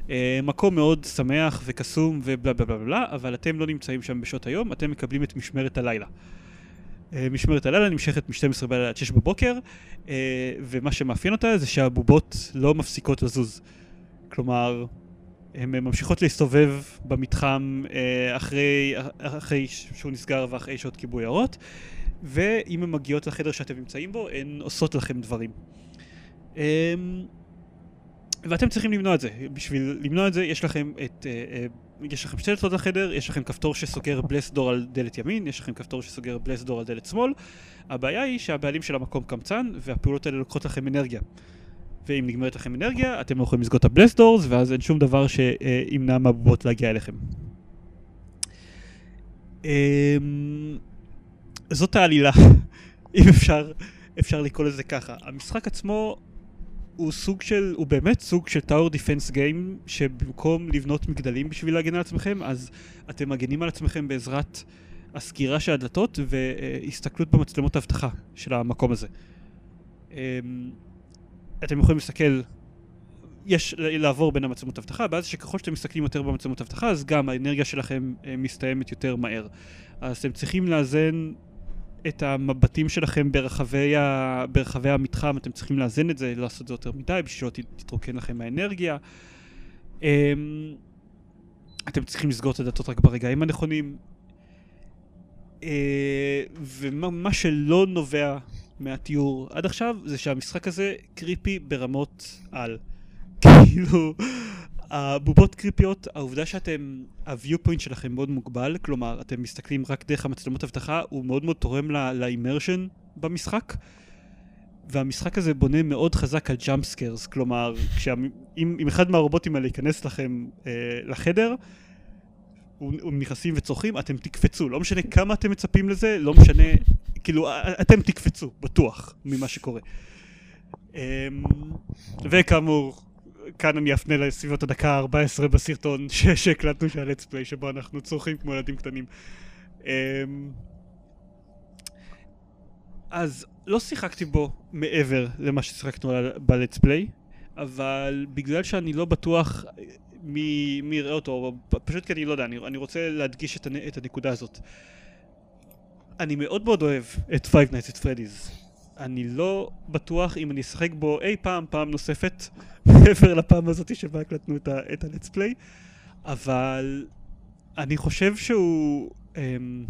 Uh, מקום מאוד שמח וקסום ובלה בלה בלה בלה, אבל אתם לא נמצאים שם בשעות היום, אתם מקבלים את משמרת הלילה. Uh, משמרת הלילה נמשכת מ-12 בלילה עד 6 בבוקר, uh, ומה שמאפיין אותה זה שהבובות לא מפסיקות לזוז. כלומר, הן ממשיכות להסתובב במתחם אה, אחרי, אחרי שהוא נסגר ואחרי שעות כיבוי האורות, ואם הן מגיעות לחדר שאתם נמצאים בו, הן עושות לכם דברים. ואתם צריכים למנוע את זה. בשביל למנוע את זה, יש לכם את... אה, אה, יש לכם שתי דלתות לחדר, יש לכם כפתור שסוגר בלס דור על דלת ימין, יש לכם כפתור שסוגר בלס דור על דלת שמאל. הבעיה היא שהבעלים של המקום קמצן, והפעולות האלה לוקחות לכם אנרגיה. ואם נגמרת לכם אנרגיה, אתם לא יכולים לסגור את הבלסט דורס, ואז אין שום דבר שימנע מהבובות להגיע אליכם. אמ, זאת העלילה, [LAUGHS] אם אפשר, אפשר לקרוא לזה ככה. המשחק עצמו הוא סוג של, הוא באמת סוג של טאור דיפנס גיים, שבמקום לבנות מגדלים בשביל להגן על עצמכם, אז אתם מגנים על עצמכם בעזרת הסגירה של הדלתות והסתכלות במצלמות האבטחה של המקום הזה. אמ, אתם יכולים להסתכל, יש לעבור בין המצלמות אבטחה, ואז שככל שאתם מסתכלים יותר במצלמות אבטחה, אז גם האנרגיה שלכם אה, מסתיימת יותר מהר. אז אתם צריכים לאזן את המבטים שלכם ברחבי, ה... ברחבי המתחם, אתם צריכים לאזן את זה, לעשות את זה יותר מדי, בשביל שלא תתרוקן לכם האנרגיה. אמ, אתם צריכים לסגור את הדלתות רק ברגעים הנכונים. אה, ומה מה שלא נובע מהתיאור עד עכשיו זה שהמשחק הזה קריפי ברמות על. [LAUGHS] כאילו, הבובות קריפיות, העובדה שאתם, ה-viewpoint שלכם מאוד מוגבל, כלומר, אתם מסתכלים רק דרך המצלמות אבטחה, הוא מאוד מאוד תורם לאימרשן במשחק. והמשחק הזה בונה מאוד חזק על jump scares, כלומר, כשהמ- אם, אם אחד מהרובוטים האלה ייכנס לכם אה, לחדר, הם נכנסים וצורחים, אתם תקפצו, לא משנה כמה אתם מצפים לזה, לא משנה, כאילו, אתם תקפצו, בטוח, ממה שקורה. אמ, וכאמור, כאן אני אפנה לסביבות הדקה ה-14 בסרטון [LAUGHS] שהקלטנו של ה let's play, שבו אנחנו צורחים כמו ילדים קטנים. אמ, אז לא שיחקתי בו מעבר למה ששיחקנו בלטס פליי, אבל בגלל שאני לא בטוח מי, מי יראה אותו, פשוט כי אני לא יודע, אני, אני רוצה להדגיש את, הנ, את הנקודה הזאת. אני מאוד מאוד אוהב את Five Nights at Freddy's. אני לא בטוח אם אני אשחק בו אי פעם, פעם נוספת, [LAUGHS] מעבר לפעם הזאת שבה הקלטנו את ה-let's play, אבל אני חושב שהוא... אמ,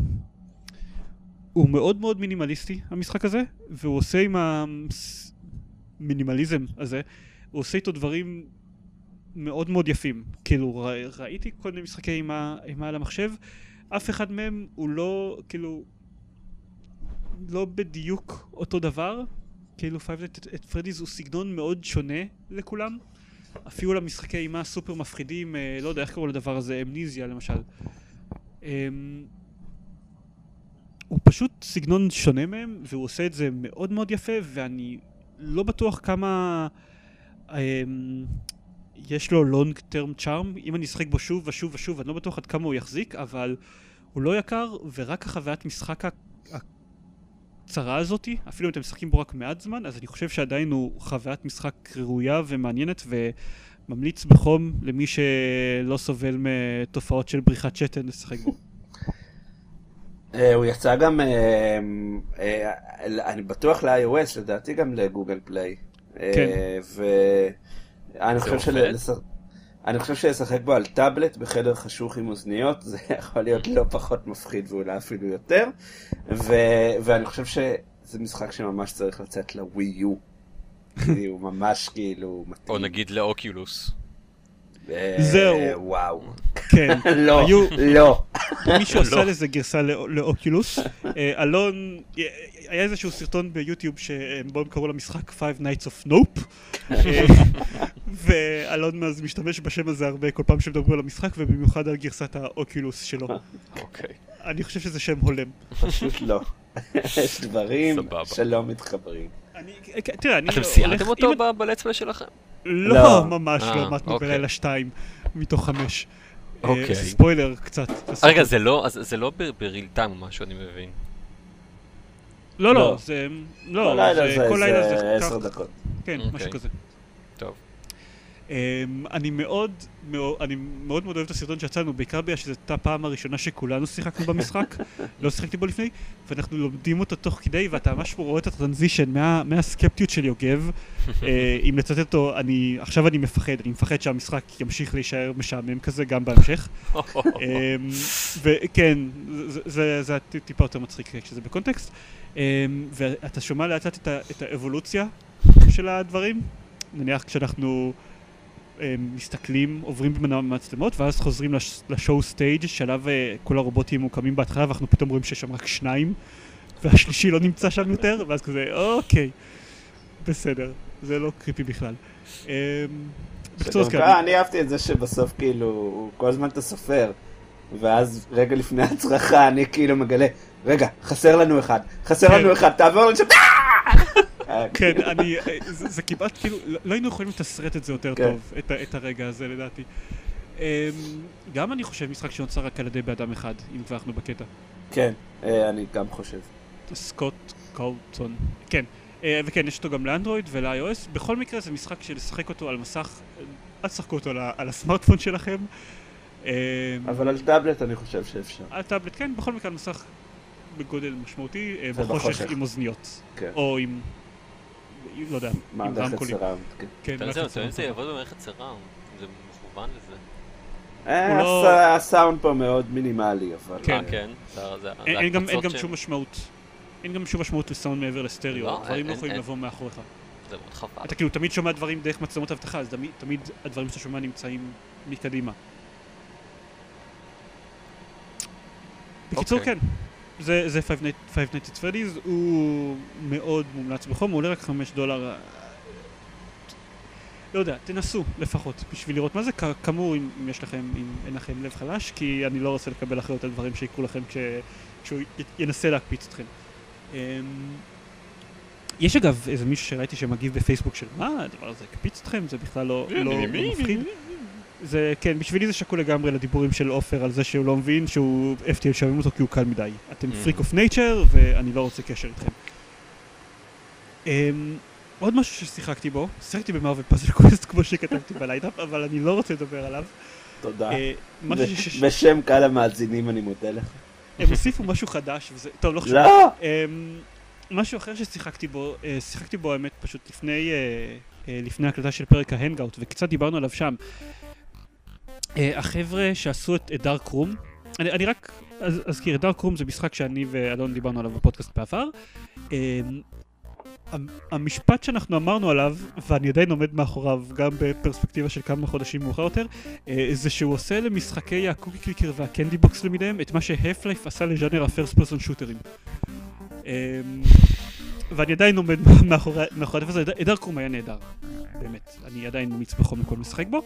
הוא מאוד מאוד מינימליסטי, המשחק הזה, והוא עושה עם המינימליזם הזה, הוא עושה איתו דברים מאוד מאוד יפים. כאילו, ר, ראיתי כל מיני משחקי אימה על המחשב, אף אחד מהם הוא לא, כאילו, לא בדיוק אותו דבר. כאילו, Five at Freddy's הוא סגנון מאוד שונה לכולם. אפילו למשחקי אימה סופר מפחידים, אה, לא יודע איך קראו לדבר הזה, אמניזיה למשל. אה, הוא פשוט סגנון שונה מהם, והוא עושה את זה מאוד מאוד יפה, ואני לא בטוח כמה אה, יש לו לונג טרם צ'ארם. אם אני אשחק בו שוב ושוב ושוב, אני לא בטוח עד כמה הוא יחזיק, אבל הוא לא יקר, ורק החוויית משחק הקצרה הזאתי, אפילו אם אתם משחקים בו רק מעט זמן, אז אני חושב שעדיין הוא חוויית משחק ראויה ומעניינת, וממליץ בחום למי שלא סובל מתופעות של בריחת שתן לשחק בו. [LAUGHS] אה, הוא יצא גם, אה, אה, אני בטוח ל-iOS, לדעתי גם לגוגל פליי. כן. ואני חושב של... אני חושב שלשחק בו על טאבלט בחדר חשוך עם אוזניות זה [LAUGHS] יכול להיות לא פחות מפחיד ואולי אפילו יותר ו... ואני חושב שזה משחק שממש צריך לצאת לווי יו. [LAUGHS] הוא ממש כאילו מתאים. או נגיד לאוקיולוס. זהו. וואו. כן. [LAUGHS] לא, לא. מישהו עשה לזה גרסה לאוקילוס. אה, אלון, אה, היה איזשהו סרטון ביוטיוב שבו הם קראו למשחק Five Nights of Nope. אה, [LAUGHS] ואלון אז משתמש בשם הזה הרבה כל פעם שמדברים על המשחק, ובמיוחד על גרסת האוקילוס שלו. אוקיי. אני חושב שזה שם הולם. פשוט לא. יש דברים שלא מתחברים. תראה, אני... אתם סיימתם אותו בלצפלי שלכם? לא, לא, ממש לא, מתנו אוקיי. בלילה שתיים מתוך חמש. אה, אוקיי. ספוילר קצת. רגע, זה לא בריל טיים או משהו, אני מבין. לא, לא, זה... לא, כל לילה זה עשר דקות. כן, משהו אוקיי. כזה. Um, אני מאוד מאוד, אני מאוד מאוד אוהב את הסרטון שיצאנו, בעיקר בגלל שזו הייתה הפעם הראשונה שכולנו שיחקנו במשחק, [LAUGHS] לא שיחקתי בו לפני, ואנחנו לומדים אותו תוך כדי, ואתה ממש רואה את הטרנזישן מה, מהסקפטיות של יוגב, uh, [LAUGHS] אם לצטט אותו, אני, עכשיו אני מפחד, אני מפחד שהמשחק ימשיך להישאר משעמם כזה גם בהמשך. um, [LAUGHS] וכן, זה, זה, זה טיפה יותר מצחיק כשזה בקונטקסט, um, ואתה שומע לאט לאט את, את האבולוציה של הדברים, נניח כשאנחנו... מסתכלים, עוברים בין המצלמות, ואז חוזרים לשואו סטייג' שעליו אה, כל הרובוטים מוקמים בהתחלה, ואנחנו פתאום רואים שיש שם רק שניים, והשלישי לא נמצא שם יותר, ואז כזה, אוקיי, בסדר, זה לא קריפי בכלל. כן. אני אהבתי את זה שבסוף כאילו, כל הזמן אתה סופר, ואז רגע לפני הצרחה אני כאילו מגלה, רגע, חסר לנו אחד, חסר כן. לנו אחד, תעבור לשם, כן, [LAUGHS] אני, זה כמעט כאילו, לא היינו יכולים לתסרט את זה יותר כן. טוב, את הרגע הזה לדעתי. אמ, גם אני חושב משחק שנוצר רק על ידי באדם אחד, אם כבר אנחנו בקטע. כן, אה, אני גם חושב. סקוט קולטון, כן. אה, וכן, יש אותו גם לאנדרואיד ול-iOS. בכל מקרה זה משחק שלשחק אותו על מסך, אל תשחקו אותו על הסמארטפון שלכם. אמ, אבל על טאבלט אני חושב שאפשר. על טאבלט, כן, בכל מקרה על מסך בגודל משמעותי, אה, בחושך עם אוזניות. כן. או עם לא יודע, עם רמקולים. כן, כן מערכת surround. זה יעבוד במערכת surround, זה מכוון לזה. אה, לא- הסאונד פה מאוד מינימלי, אבל... כן, כן. אין גם שום משמעות. אין גם שום משמעות לסאונד מעבר לסטריאו, לא, דברים לא יכולים לבוא מאחוריך. זה מאוד חבל. אתה כאילו תמיד שומע דברים דרך מצלמות אבטחה, אז תמיד הדברים שאתה שומע נמצאים מקדימה. בקיצור אוקיי. כן, זה, זה Five Nights at Freddy's, הוא מאוד מומלץ בחום, הוא עולה רק 5 דולר. לא יודע, תנסו לפחות בשביל לראות מה זה, כאמור אם, אם יש לכם, אם אין לכם לב חלש, כי אני לא רוצה לקבל אחריות על דברים שיקרו לכם כש, כשהוא ינסה להקפיץ אתכם. אמ, יש אגב איזה מישהו שראיתי שמגיב בפייסבוק של מה הדבר הזה הקפיץ אתכם, זה בכלל לא, לא, לא מפחיד. זה, כן, בשבילי זה שקול לגמרי לדיבורים של עופר על זה שהוא לא מבין שהוא FTL משעמם אותו כי הוא קל מדי. אתם freak of nature ואני לא רוצה קשר איתכם. אמ, עוד משהו ששיחקתי בו, שיחקתי ב Marvel Puzzle Quest כמו שכתבתי ב line-up, [LAUGHS] אבל אני לא רוצה לדבר עליו. תודה. אה, משהו ש- בשם קהל המאזינים אני מודה לך. הם הוסיפו משהו חדש, וזה... טוב, לא חשוב. לא! אמ, משהו אחר ששיחקתי בו, אה, שיחקתי בו האמת פשוט לפני, אה, לפני הקלטה של פרק ההנגאוט, וקצת דיברנו עליו שם. אה, החבר'ה שעשו את דארק רום, אני, אני רק אז- אזכיר, דארק רום זה משחק שאני ואלון דיברנו עליו בפודקאסט בעבר. אה, המ- המשפט שאנחנו אמרנו עליו, ואני עדיין עומד מאחוריו, גם בפרספקטיבה של כמה חודשים מאוחר יותר, אה, זה שהוא עושה למשחקי ה Cookie Clicker וה Candy Box למיניהם את מה ש Half-Life עשה לז'אנר ה first person shooterים. ואני עדיין עומד מאחורי הדבר הזה, Dark Room היה נהדר, באמת, אני עדיין ממליץ בחום לכל משחק בו.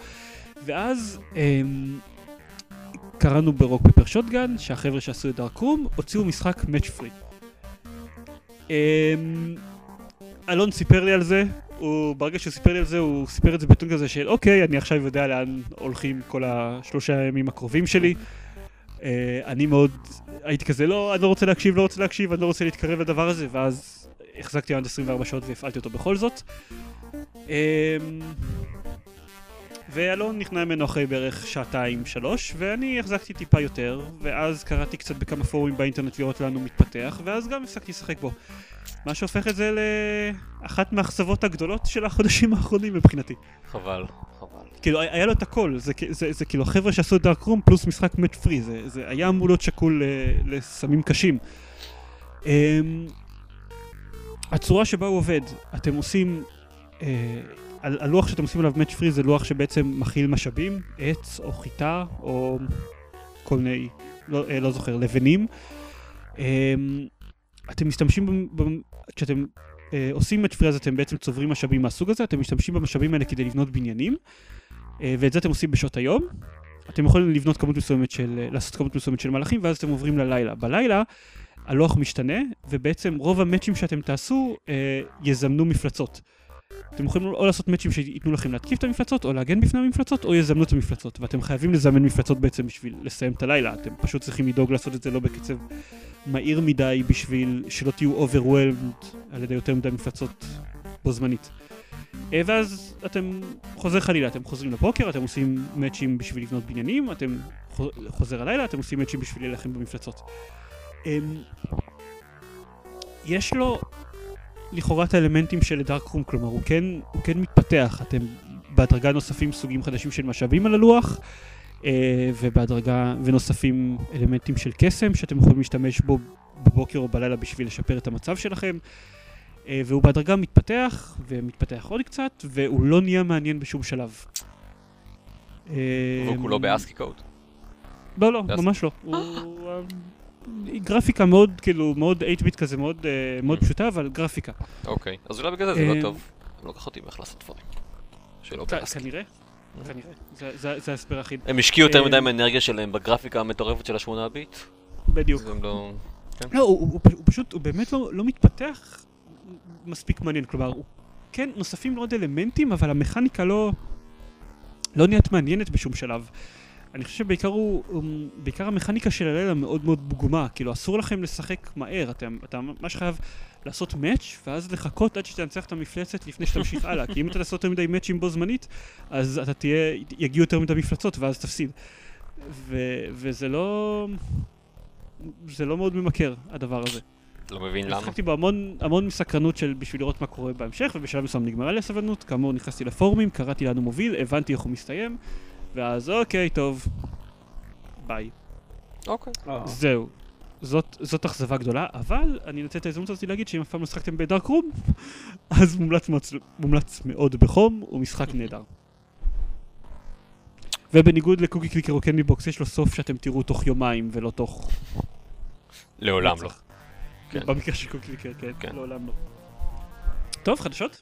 ואז אמ, קראנו ב Rock Paper Shotgun, שהחבר'ה שעשו את Dark Room הוציאו משחק match three. אמ, אלון סיפר לי על זה, הוא, ברגע שהוא סיפר לי על זה, הוא סיפר את זה בטון כזה של אוקיי, אני עכשיו יודע לאן הולכים כל השלושה הימים הקרובים שלי. אה, אני מאוד הייתי כזה לא, אני לא רוצה להקשיב, לא רוצה להקשיב, אני לא רוצה להתקרב לדבר הזה, ואז החזקתי עד 24 שעות והפעלתי אותו בכל זאת. אמ, ואלון נכנע ממנו אחרי בערך שעתיים שלוש, ואני החזקתי טיפה יותר, ואז קראתי קצת בכמה פורומים באינטרנט לראות לאן הוא מתפתח, ואז גם הפסקתי לשחק בו. מה שהופך את זה לאחת מהאכזבות הגדולות של החודשים האחרונים מבחינתי. חבל, חבל. כאילו, היה לו את הכל, זה, זה, זה, זה כאילו החבר'ה שעשו את דארק רום פלוס משחק מאט פרי, זה, זה היה אמור להיות שקול uh, לסמים קשים. Um, הצורה שבה הוא עובד, אתם עושים, uh, ה- הלוח שאתם עושים עליו מאט פרי זה לוח שבעצם מכיל משאבים, עץ או חיטה או כל מיני, לא, uh, לא זוכר, לבנים. Um, אתם משתמשים, כשאתם uh, עושים מאט פרי אז אתם בעצם צוברים משאבים מהסוג הזה, אתם משתמשים במשאבים האלה כדי לבנות בניינים. אה, ואת זה אתם עושים בשעות היום. אתם יכולים לבנות כמות מסוימת של, אה, לעשות כמות מסוימת של מלאכים, ואז אתם עוברים ללילה. בלילה הלוח משתנה, ובעצם רוב המאצ'ים שאתם תעשו אה, יזמנו מפלצות. אתם יכולים או לעשות מאצ'ים שייתנו לכם להתקיף את המפלצות, או להגן בפני המפלצות, או יזמנו את המפלצות. ואתם חייבים לזמן מפלצות בעצם בשביל לסיים את הלילה. אתם פשוט צריכים לדאוג לעשות את זה לא בקצב מהיר מדי, בשביל שלא תהיו overwhelmed על ידי יותר מדי מפלצות בו זמנית. אה, ואז אתם חוזר חלילה, אתם חוזרים לבוקר, אתם עושים מאצ'ים בשביל לבנות בניינים, אתם חו- חוזר הלילה, אתם עושים מאצ'ים בשביל להילחם במפלצות. אמ, יש לו לכאורה את האלמנטים של דארק רום, כלומר הוא כן, הוא כן מתפתח, אתם בהדרגה נוספים סוגים חדשים של משאבים על הלוח, אה, ובהדרגה, ונוספים אלמנטים של קסם שאתם יכולים להשתמש בו בבוקר או בלילה בשביל לשפר את המצב שלכם. אה, והוא בהדרגה מתפתח, ומתפתח עוד קצת, והוא לא נהיה מעניין בשום שלב. והוא אה, כולו באסקי קוד. לא, לא. ממש לא. אה, גרפיקה מאוד, כאילו, מאוד 8-ביט כזה, מאוד, אה, מאוד Mm. פשוטה, אבל גרפיקה. אוקיי, אז אולי בגלל זה זה אה, לא טוב. הם לא כך יודעים איך לעשות דברים. שלא באסקי. כנראה, כנראה. זה- ההסבר היחיד. הם השקיעו יותר אה, מדי מהאנרגיה שלהם בגרפיקה המטורפת של השמונה ביט. בדיוק. הם לא... לא, הוא, הוא, הוא פשוט, הוא באמת לא, לא מתפתח מספיק מעניין, כלומר, הוא, כן, נוספים לו עוד אלמנטים, אבל המכניקה לא, לא נהיית מעניינת בשום שלב. אני חושב שבעיקר הוא, הוא, בעיקר המכניקה של הלילה מאוד מאוד פגומה, כאילו אסור לכם לשחק מהר, אתם, אתה ממש חייב לעשות מאץ' ואז לחכות עד שתנצח את המפלצת לפני שתמשיך הלאה, כי אם אתה תעשה יותר מדי מאצ'ים בו זמנית, אז אתה תהיה, יגיעו יותר מדי מפלצות ואז תפסיד. ו, וזה לא... זה לא מאוד ממכר, הדבר הזה. לא מבין למה. שיחקתי בו המון, המון מסקרנות של בשביל לראות מה קורה בהמשך, ובשלב מסוים נגמרה לי הסבלנות, כאמור נכנסתי לפורומים, קראתי לאן הוא מוביל, הבנתי איך הוא מסתיים, ואז אוקיי, טוב, ביי. אוקיי. אה. זהו. זאת, זאת אכזבה גדולה, אבל אני אנצל את ההזדמנות הזאת להגיד שאם אף פעם לא שחקתם ב Dark Room, אז מומלץ, מאוד- מומלץ מאוד בחום, הוא משחק נהדר. ובניגוד ל Cookie Clicker או Candy Box, יש לו סוף שאתם תראו תוך יומיים ולא תוך... לעולם לא. כן. במקרה של Cookie Clicker, כן, כן. לעולם לא. טוב, חדשות?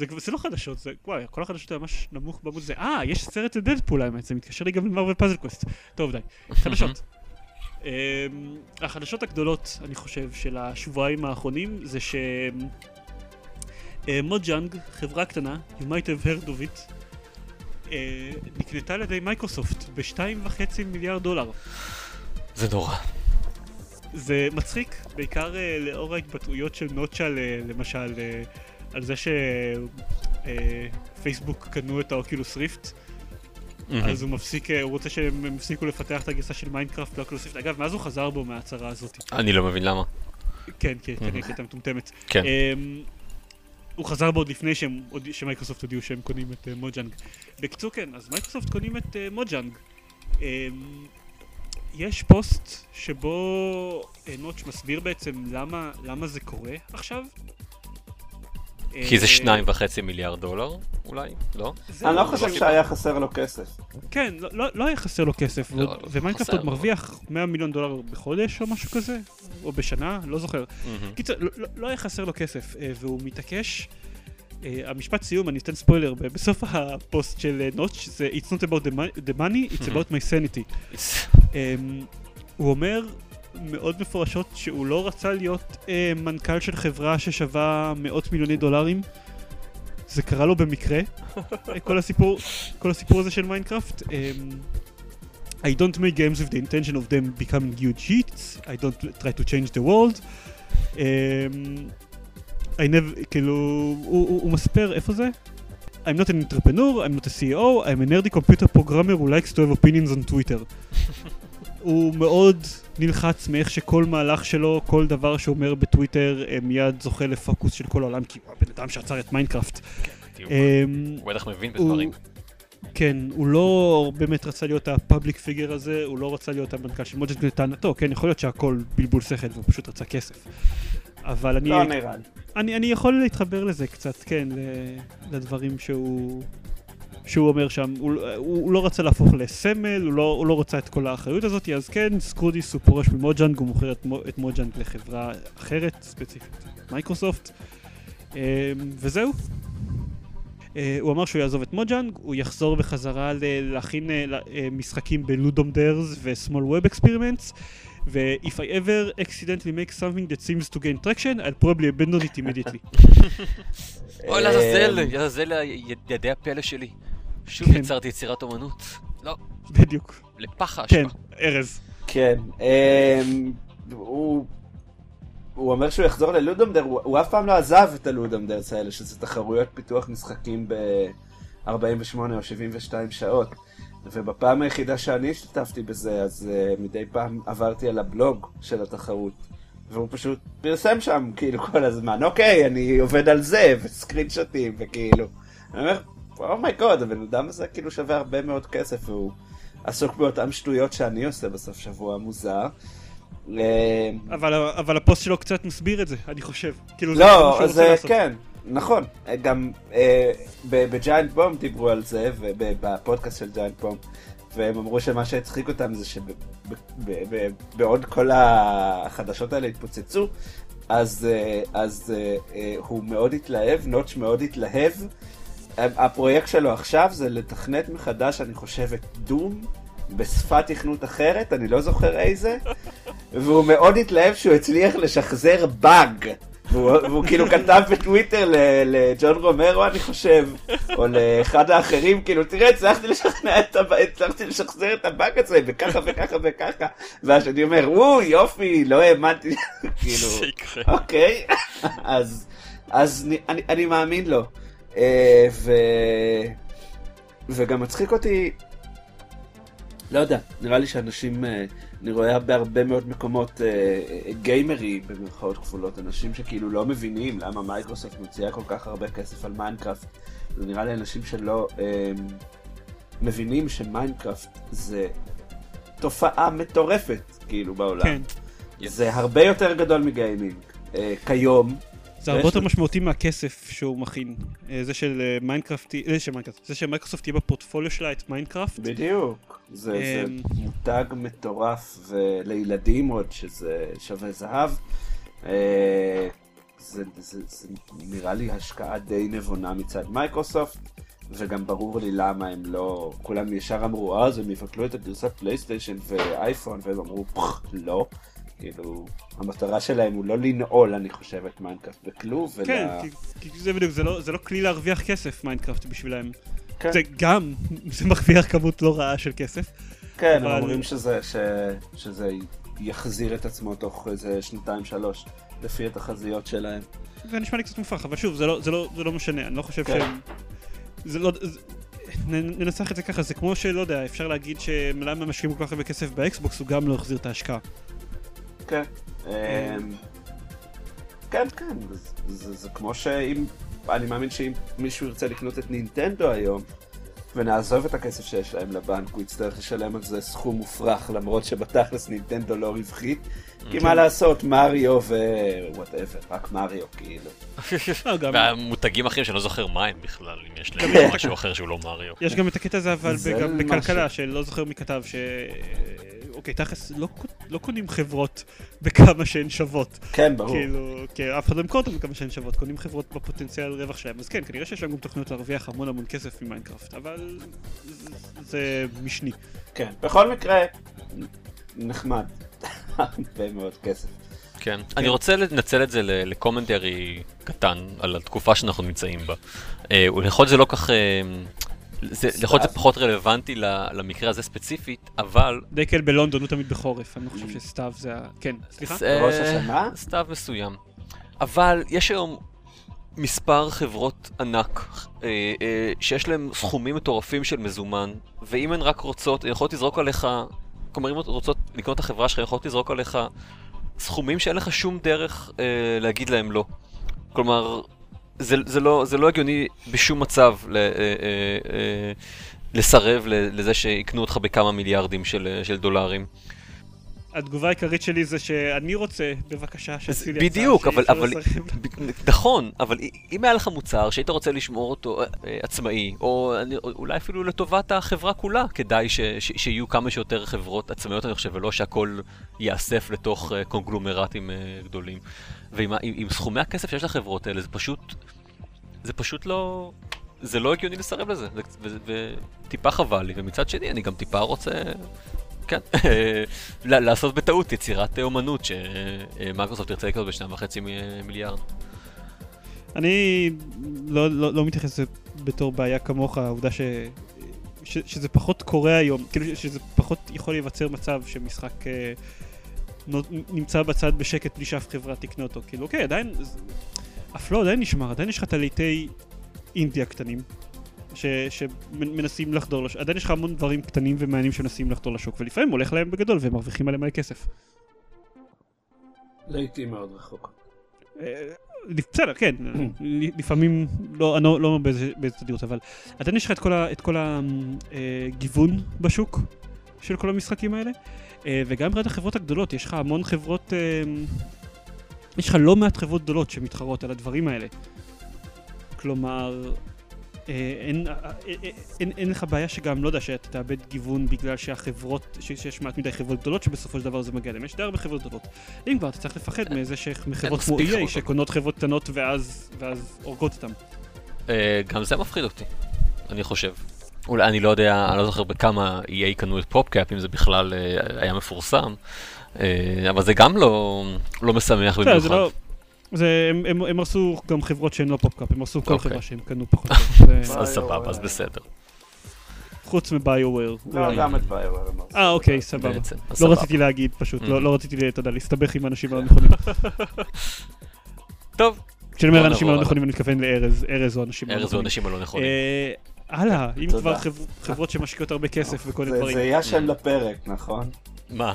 זה, זה לא חדשות, זה, וואי, כל החדשות היה ממש נמוך בעמוד זה, אה, יש סרט ל Deadpool האמת, זה מתקשר לי גם ל Marvel Puzzle Quest. טוב, די. [LAUGHS] חדשות. um, החדשות הגדולות, אני חושב, של השבועיים האחרונים, זה ש Mojang, uh, חברה קטנה, you might have heard of it, uh, נקנתה על ידי מייקרוסופט ב-2.5 מיליארד דולר. זה נורא. זה מצחיק, בעיקר uh, לאור ההתבטאויות של Notch, למשל, uh, על זה שפייסבוק קנו את ה Oculus Rift. Mm-hmm. אז הוא מפסיק, הוא רוצה שהם יפסיקו לפתח את הגרסה של מיינקראפט ל Oculus Rift. אגב, מאז הוא חזר בו מההצהרה הזאת. אני לא מבין למה. כן, כן, כן, הייתה מטומטמת. כן. Um, הוא חזר בו עוד לפני שהם, שמייקרוסופט הודיעו שהם קונים את uh, Mojang. בקיצור כן, אז מייקרוסופט קונים את uh, Mojang. Um, יש פוסט שבו Notch מסביר בעצם למה, למה זה קורה עכשיו. כי זה אה, שניים וחצי מיליארד דולר, אולי? לא? אני לא חושב שהיה חסר לו כסף. כן, לא, לא, לא היה חסר לו כסף, לא, ומיינקראפט עוד מרוויח 100 מיליון דולר בחודש או משהו כזה, או בשנה, לא זוכר. קיצר, לא היה חסר לו כסף, אה, והוא מתעקש. אה, המשפט סיום, אני אתן ספוילר, בסוף הפוסט של Notch זה It's not about the money, it's about my sanity. אמ, הוא אומר מאוד מפורשות שהוא לא רצה להיות אה, מנכ"ל של חברה ששווה מאות מיליוני דולרים. זה קרה לו במקרה, כל הסיפור, כל הסיפור הזה של מיינקראפט. אה, I don't make games with the intention of them becoming huge hits, I don't try to change the world. Um, I never, כאילו, הוא, הוא, הוא מספר, איפה זה? I'm not an entrepreneur, I'm not a CEO, I'm a nerdy computer programmer who likes to have opinions on Twitter. הוא מאוד נלחץ מאיך שכל מהלך שלו, כל דבר שהוא אומר בטוויטר, אה, מיד זוכה לפוקוס של כל העולם, כי הוא הבן אדם שיצר את מיינקראפט. כן, אמ, הוא בטח מבין בדברים. כן, הוא לא באמת רצה להיות ה public figure הזה, הוא לא רצה להיות המנכ"ל של מוג'ט לטענתו, כן, יכול להיות שהכל בלבול שכל והוא פשוט רצה כסף. אבל אני... לא נראה לי. אני, אני יכול להתחבר לזה קצת, כן, לדברים שהוא... שהוא אומר שם, הוא, הוא, הוא לא רצה להפוך לסמל, הוא לא, הוא לא רצה את כל האחריות הזאת, אז כן, screw this הוא פורש מ Mojang, הוא מוכר את, את Mojang לחברה אחרת, ספציפית, מייקרוסופט, אמ, וזהו. אה, הוא אמר שהוא יעזוב את Mojang, הוא יחזור בחזרה להכין אה, אה, משחקים ב Ludum Dares ו-small web experiments. ו-if I ever accidentally make something that seems to gain traction, I'll probably abandon it immediately. אוי לעזאזל, לעזאזל ידי הפלא שלי. שוב כן. יצרתי יצירת אומנות. לא. בדיוק. לפח האשמה. כן, ארז. כן. אמ, הוא... הוא אומר שהוא יחזור ללודומדר, הוא, הוא אף פעם לא עזב את הלודומדרס האלה, שזה תחרויות פיתוח משחקים ב-48 או 72 שעות. ובפעם היחידה שאני השתתפתי בזה, אז uh, מדי פעם עברתי על הבלוג של התחרות. והוא פשוט פרסם שם כאילו כל הזמן, אוקיי, אני עובד על זה, ו screenshotים, וכאילו. אני אומר, oh my god, הבן אדם הזה כאילו שווה הרבה מאוד כסף, והוא עסוק באותם שטויות שאני עושה בסוף שבוע מוזר. אה, אבל, אבל הפוסט שלו קצת מסביר את זה, אני חושב. כאילו לא, זה כן, נכון. גם אה, ב Giant Bomb דיברו על זה, ובפודקאסט של Giant Bomb, והם אמרו שמה שהצחיק אותם זה שבעוד כל החדשות האלה התפוצצו, אז, אה, אז אה, אה, הוא מאוד התלהב, נוטש מאוד התלהב. הפרויקט שלו עכשיו זה לתכנת מחדש, אני חושב, את דום בשפת תכנות אחרת, אני לא זוכר איזה, והוא מאוד התלהב שהוא הצליח לשחזר באג. והוא, והוא כאילו כתב בטוויטר לג'ון רומרו אני חושב, או לאחד האחרים, כאילו תראה הצלחתי לשכנע את הבא, הצלחתי לשחזר את הבאג הזה וככה וככה וככה, והשני אומר וואו יופי לא האמנתי, [LAUGHS] כאילו, אוקיי, אז, אז אני, אני מאמין לו, ו, וגם מצחיק אותי, לא יודע, נראה לי שאנשים... אה, אני רואה בהרבה מאוד מקומות אה, גיימרים במרכאות כפולות, אנשים שכאילו לא מבינים למה מייקרוסופט מוציאה כל כך הרבה כסף על מיינקראפט. זה נראה לי אנשים שלא אה, מבינים שמיינקראפט זה תופעה מטורפת כאילו בעולם. כן. זה הרבה יותר גדול מגיימינג. אה, כיום, זה הרבה יותר משמעותי מהכסף שהוא מכניס. אה, זה של אה, מיינקראפט, זה של מיינקראפט, זה שמייקרוסופט תהיה בפורטפוליו שלה את מיינקראפט. בדיוק. זה, אמ, מותג מטורף, ולילדים עוד, שזה שווה זהב. אה, זה, זה, זה נראה לי השקעה די נבונה מצד מייקרוסופט, וגם ברור לי למה הם לא, כולם ישר אמרו, אז הם יבטלו את הגרסת פלייסטיישן ואייפון, והם אמרו, פח, לא. כאילו, המטרה שלהם הוא לא לנעול, אני חושב, את מיינקראפט בכלוב, אלא... כן, כי, כי זה בדיוק, זה לא, זה לא כלי להרוויח כסף, מיינקראפט בשבילם. כן. זה גם, [LAUGHS] זה מרוויח כמות לא רעה של כסף. כן, הם אבל- אומרים שזה, ש, שזה יחזיר את עצמו תוך איזה שנתיים שלוש, לפי התחזיות שלהם. זה נשמע לי קצת מופרך, אבל שוב, זה לא, זה לא, זה לא משנה, אני לא חושב כן. שהם... זה לא... זה... ננסח את זה ככה, זה כמו שלא יודע, אפשר להגיד שלמה משקיעים כל כך הרבה כסף באקסבוקס, הוא גם לא החזיר את ההשקעה. כן. אמ, כן, כן, זה, זה, כמו שאם, אני מאמין שאם מישהו ירצה לקנות את נינטנדו היום, ונעזוב את הכסף שיש להם לבנק, הוא יצטרך לשלם על זה סכום מופרך, למרות שבתכלס נינטנדו לא רווחית, כי מה לעשות, מריו ו whatever, רק מריו, כאילו. גם, והמותגים אחרים שאני לא זוכר מה הם בכלל, אם יש להם משהו אחר שהוא לא מריו. יש גם את הקטע הזה, אבל. בכלכלה, שלא זוכר מי כתב, ש... אוקיי, תכלס, לא, לא קונים חברות בכמה שהן שוות. כן, ברור. כאילו, כי אף אחד לא ימכור אותם בכמה שהן שוות, קונים חברות בפוטנציאל רווח שלהם. אז כן, כנראה שיש להם גם תוכניות להרוויח המון המון כסף ממיינקראפט, אבל זה- זה משני. כן, בכל מקרה, נחמד. הרבה מאוד כסף. כן. אני רוצה לנצל את זה ל- לקומנטרי קטן על התקופה שאנחנו נמצאים בה. אה, להיות שזה לא כך... זה- יכול להיות זה פחות רלוונטי למקרה הזה ספציפית, אבל... דקל בלונדון הוא תמיד בחורף, אני לא חושב שסתיו זה ה... כן, סליחה? זה- ראש השנה? סתיו מסוים. אבל יש היום מספר חברות ענק אה, אה, שיש להן סכומים מטורפים של מזומן, ואם הן רק רוצות, הן יכולות לזרוק עליך, כלומר אם הן רוצות לקנות את החברה שלך, הן יכולות לזרוק עליך סכומים שאין לך שום דרך אה, להגיד להם לא. כלומר, זה, זה, לא, זה לא הגיוני בשום מצב ל, אה, אה, אה, לסרב לזה שיקנו אותך בכמה מיליארדים של, אה, של דולרים. התגובה העיקרית שלי זה שאני רוצה, בבקשה, שעשי לי בדיוק, הצעה אבל, אפשר אבל. ב- נכון, אבל אם היה לך מוצר שהיית רוצה לשמור אותו אה, אה, עצמאי, או אולי אפילו לטובת החברה כולה, כדאי שיהיו כמה שיותר חברות עצמאיות, אני חושב, ולא שהכל ייאסף לתוך אה, קונגלומרטים גדולים. ועם סכומי הכסף שיש לחברות האלה, זה פשוט, זה פשוט לא, זה לא הגיוני לסרב לזה, וטיפה חבל לי, ומצד שני אני גם טיפה רוצה... כן, לעשות בטעות יצירת אומנות שמיקרוסופט תרצה לקנות בשניים וחצי מיליארד. אני לא, לא, לא מתייחס לזה בתור בעיה כמוך, העובדה ש, ש, שזה פחות קורה היום, כאילו שזה פחות יכול להיווצר מצב שמשחק אה, נמצא בצד בשקט בלי שאף חברה תקנה אותו. כאילו, אוקיי, עדיין, אף לא, עדיין נשמר, עדיין יש לך את הליטי אינדיה קטנים. ש- שמנסים לחדור לשוק, עדיין יש לך המון דברים קטנים ומעניינים שמנסים לחדור לשוק, ולפעמים הולך להם בגדול והם מרוויחים עליהם מלא כסף. לעיתים מאוד רחוק. אה, בסדר, כן, [CLEARS THROAT] לפעמים, לא, אני לא לא אומר באיזה תדירות, אבל עדיין יש לך את כל הגיוון בשוק של כל המשחקים האלה, אה, וגם מבחינת החברות הגדולות, יש לך המון חברות, אה, יש לך לא מעט חברות גדולות שמתחרות על הדברים האלה. כלומר, אה, אין, אה, אה, אין, אין לך בעיה שגם, לא יודע, שאתה תאבד גיוון בגלל שהחברות, שיש מעט מדי חברות גדולות שבסופו של דבר זה מגיע להם. יש די הרבה חברות גדולות. אם כבר, אתה צריך לפחד מאיזה ש- מחברות כמו EA. שקונות חברות קטנות ואז, ואז הורגות אותן. גם זה מפחיד אותי, אני חושב. אולי, אני לא יודע, אני לא זוכר בכמה EA קנו את פופקאפ, אם זה בכלל היה מפורסם, אבל זה גם לא, לא משמח במיוחד. לא... זה, הם, הם, הם הרסו גם חברות שהן לא פופקאפ, הם הרסו כל אוקיי. חברה שהם קנו פחות [LAUGHS] אז סבבה, אז בסדר. חוץ מביו-וויר. לא, גם את ביואר. אה, אוקיי, סבבה. לא. רציתי להגיד פשוט. לא לא רציתי, אתה יודע, להסתבך עם האנשים הלא נכונים. [LAUGHS] טוב, כשאני אומר אנשים נעבור לא נכונים, אני מתכוון לארז, ארז או אנשים לא ארז נכונים. ואנשים הלא נכונים. אה, הלאה, אם. כבר חב- חברות שמשקיעות הרבה כסף וכל מיני זה- דברים. זה יהיה שם לפרק, נכון? מה?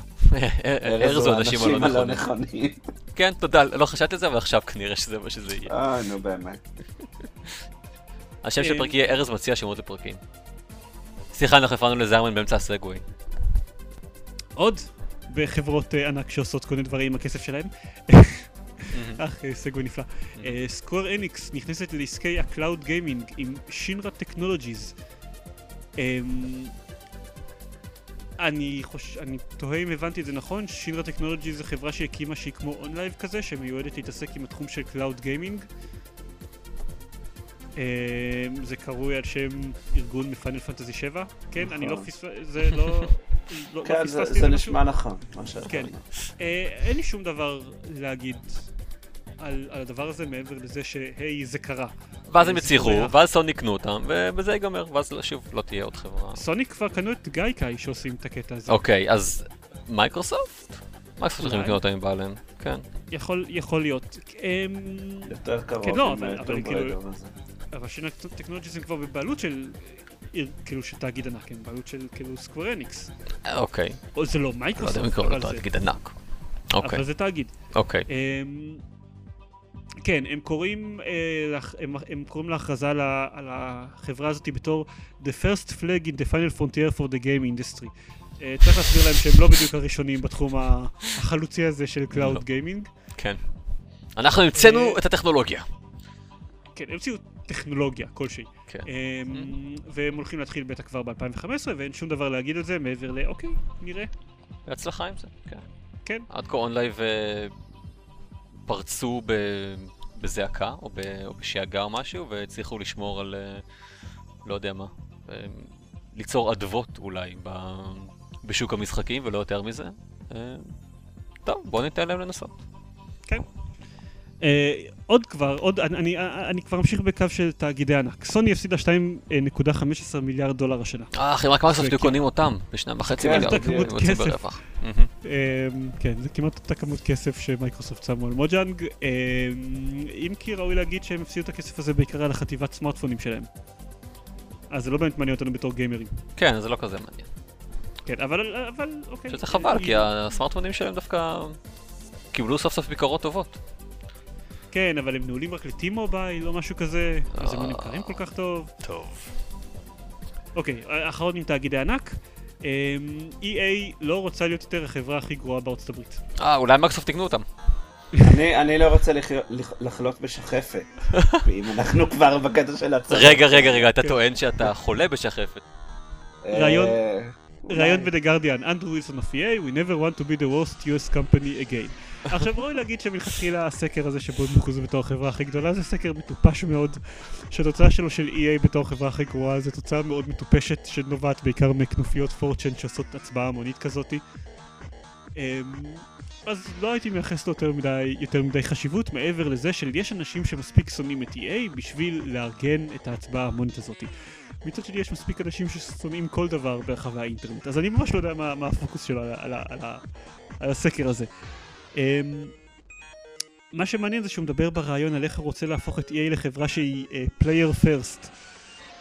ארז ואנשים הלא נכונים. כן, תודה, לא חשבתי על זה, אבל עכשיו כנראה שזה מה שזה יהיה. אה, נו באמת. השם של אה, הפרק יהיה ארז מציע שמות לפרקים. סליחה, אנחנו הפרענו לזרמן באמצע ה segue. עוד בחברות אה, ענק שעושות כל מיני דברים עם הכסף שלהם. אך, אה, segue נפלא. Square Enix נכנסת לעסקי ה cloud gaming עם Shinra Technologies. אמ, אני חוש... אני תוהה אם הבנתי את זה נכון, Shinra Technology זה חברה שהקימה שהיא כמו OnLive כזה, שמיועדת להתעסק עם התחום של cloud gaming. זה קרוי על שם ארגון מ Final Fantasy 7, כן? אני לא נכון. פספסתי, זה לא... לא- לא כן, זה-? נשמע נכון, מה שאתה כן. אומר. אה, אין לי שום דבר להגיד על, על הדבר הזה מעבר לזה שהי זה קרה. ואז הם זה שמח. ואז סוני יקנו אותם, ובזה ייגמר, ואז שוב לא תהיה עוד חברה. סוני כבר קנו את Gaikai שעושים את הקטע הזה. אוקיי, אז מייקרוסופט? מייקרוסופט אולי. לקנות אותם עם בעליהם, כן. יכול, יכול להיות. אמ, יותר קרוב כן, לא, עם אבל- אה, אבל טום כאילו-. אבל Shinra Technology הם כבר בבעלות של עיר, כאילו של תאגיד ענק, הם בעלות של כאילו Square Enix. אה, אוקיי, או זה לא לא יודע מייקרוסופט, אם לקרוא לו אבל זה- תאגיד ענק. אוקיי, אבל זה תאגיד. אוקיי. כן, הם קוראים, אה, הם, הם קוראים להכרזה על, על החברה הזאת בתור The First Flag in the Final Frontier for the Game Industry. אה, צריך להסביר להם שהם לא בדיוק הראשונים בתחום החלוצי הזה של לא. Cloud Gaming. כן. אנחנו המצאנו אה, את הטכנולוגיה. כן, הם המציאו טכנולוגיה כלשהי. כן. אמ, והם הולכים להתחיל בטח כבר ב-2015, ואין שום דבר להגיד על זה מעבר ל, אוקיי, נראה. בהצלחה עם זה, כן. כן. עד כה OnLive פרצו ב... בזעקה, או, ב... או בשאגה או משהו, והצליחו לשמור על, אה, לא יודע מה, אה, ליצור אדוות אולי ב... בשוק המשחקים, ולא יותר מזה. אה, טוב, בוא ניתן להם לנסות. אה, עוד כבר, עוד, אני, אני, אני כבר אמשיך בקו של תאגידי ענק. סוני הפסידה 2.15 מיליארד דולר השנה. אה, אחי, רק מייקרוסופט היו קונים אותם בשניים וחצי כן, מיליארד. אותה כמות כסף. אמ, כן, זה כמעט אותה כמות כסף שמייקרוסופט שמו על Mojang. אמ, אם כי ראוי להגיד שהם הפסידו את הכסף הזה בעיקר על החטיבת סמארטפונים שלהם. אז זה לא באמת מעניין אותנו בתור גיימרים. כן, זה לא כזה מעניין. כן, אבל, אבל, אוקיי. שזה חבל, אה, כי הסמארטפונים שלהם דווקא קיבלו סוף סוף ביקורות טובות. כן, אבל הם נעולים רק לטי מובייל או משהו כזה, אז הם לא. נמכרים כל כך טוב. טוב. אוקיי, האחרון עם תאגידי ענק. אמ, EA לא רוצה להיות יותר החברה הכי גרועה בארצות הברית. אה, אולי מייקרוסופט תקנו אותם. אני- אני לא רוצה לחלות בשחפת, [LAUGHS] ואם אנחנו כבר בקטע של הצד. רגע, רגע, רגע, אתה. טוען שאתה חולה בשחפת. רעיון- אה, ראיון Guardian, אנדרו ווילסון of EA, we never want to be the worst US company again. [LAUGHS] עכשיו ראוי להגיד שמלכתחילה הסקר הזה שבו הם מוכרזו בתור החברה הכי גדולה זה סקר מטופש מאוד, שהתוצאה שלו של EA בתור החברה הכי גרועה זה תוצאה מאוד מטופשת שנובעת בעיקר מכנופיות פורצ'ן שעושות הצבעה המונית כזאתי. אמ, אז לא הייתי מייחס לו יותר מדי, יותר מדי חשיבות מעבר לזה שיש אנשים שמספיק שונאים את EA בשביל לארגן את ההצבעה ההמונית הזאתי. מצד שני יש מספיק אנשים ששונאים כל דבר ברחבי האינטרנט, אז אני ממש לא יודע מה, מה הפוקוס שלו על, על, על, על הסקר הזה. Um, מה שמעניין זה שהוא מדבר בריאיון על איך הוא רוצה להפוך את EA לחברה שהיא uh, player first.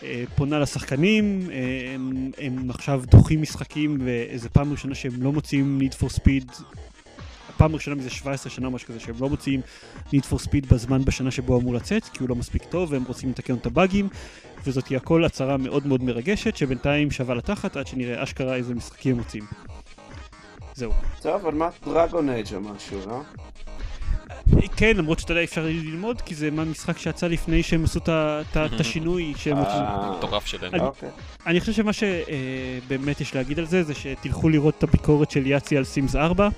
Uh, פונה לשחקנים, uh, הם, הם עכשיו דוחים משחקים ואיזה פעם ראשונה שהם לא מוציאים Need for Speed, פעם ראשונה מזה 17 שנה או משהו כזה שהם לא מוציאים Need for Speed בזמן בשנה שבו אמור לצאת כי הוא לא מספיק טוב והם רוצים לתקן את הבאגים וזאת היא הכל הצהרה מאוד מאוד מרגשת שבינתיים שווה לתחת עד שנראה אשכרה איזה משחקים הם מוצאים. זהו. טוב, אבל מה דרגון אייג' או משהו, לא? כן, למרות שאתה יודע אפשר ללמוד כי זה מה משחק שיצא לפני שהם עשו את השינוי שהם רוצים. אה, מטורף שלהם. אני- אוקיי. אני חושב שמה שבאמת יש להגיד על זה זה שתלכו לראות את הביקורת של Yahtzee על Sims 4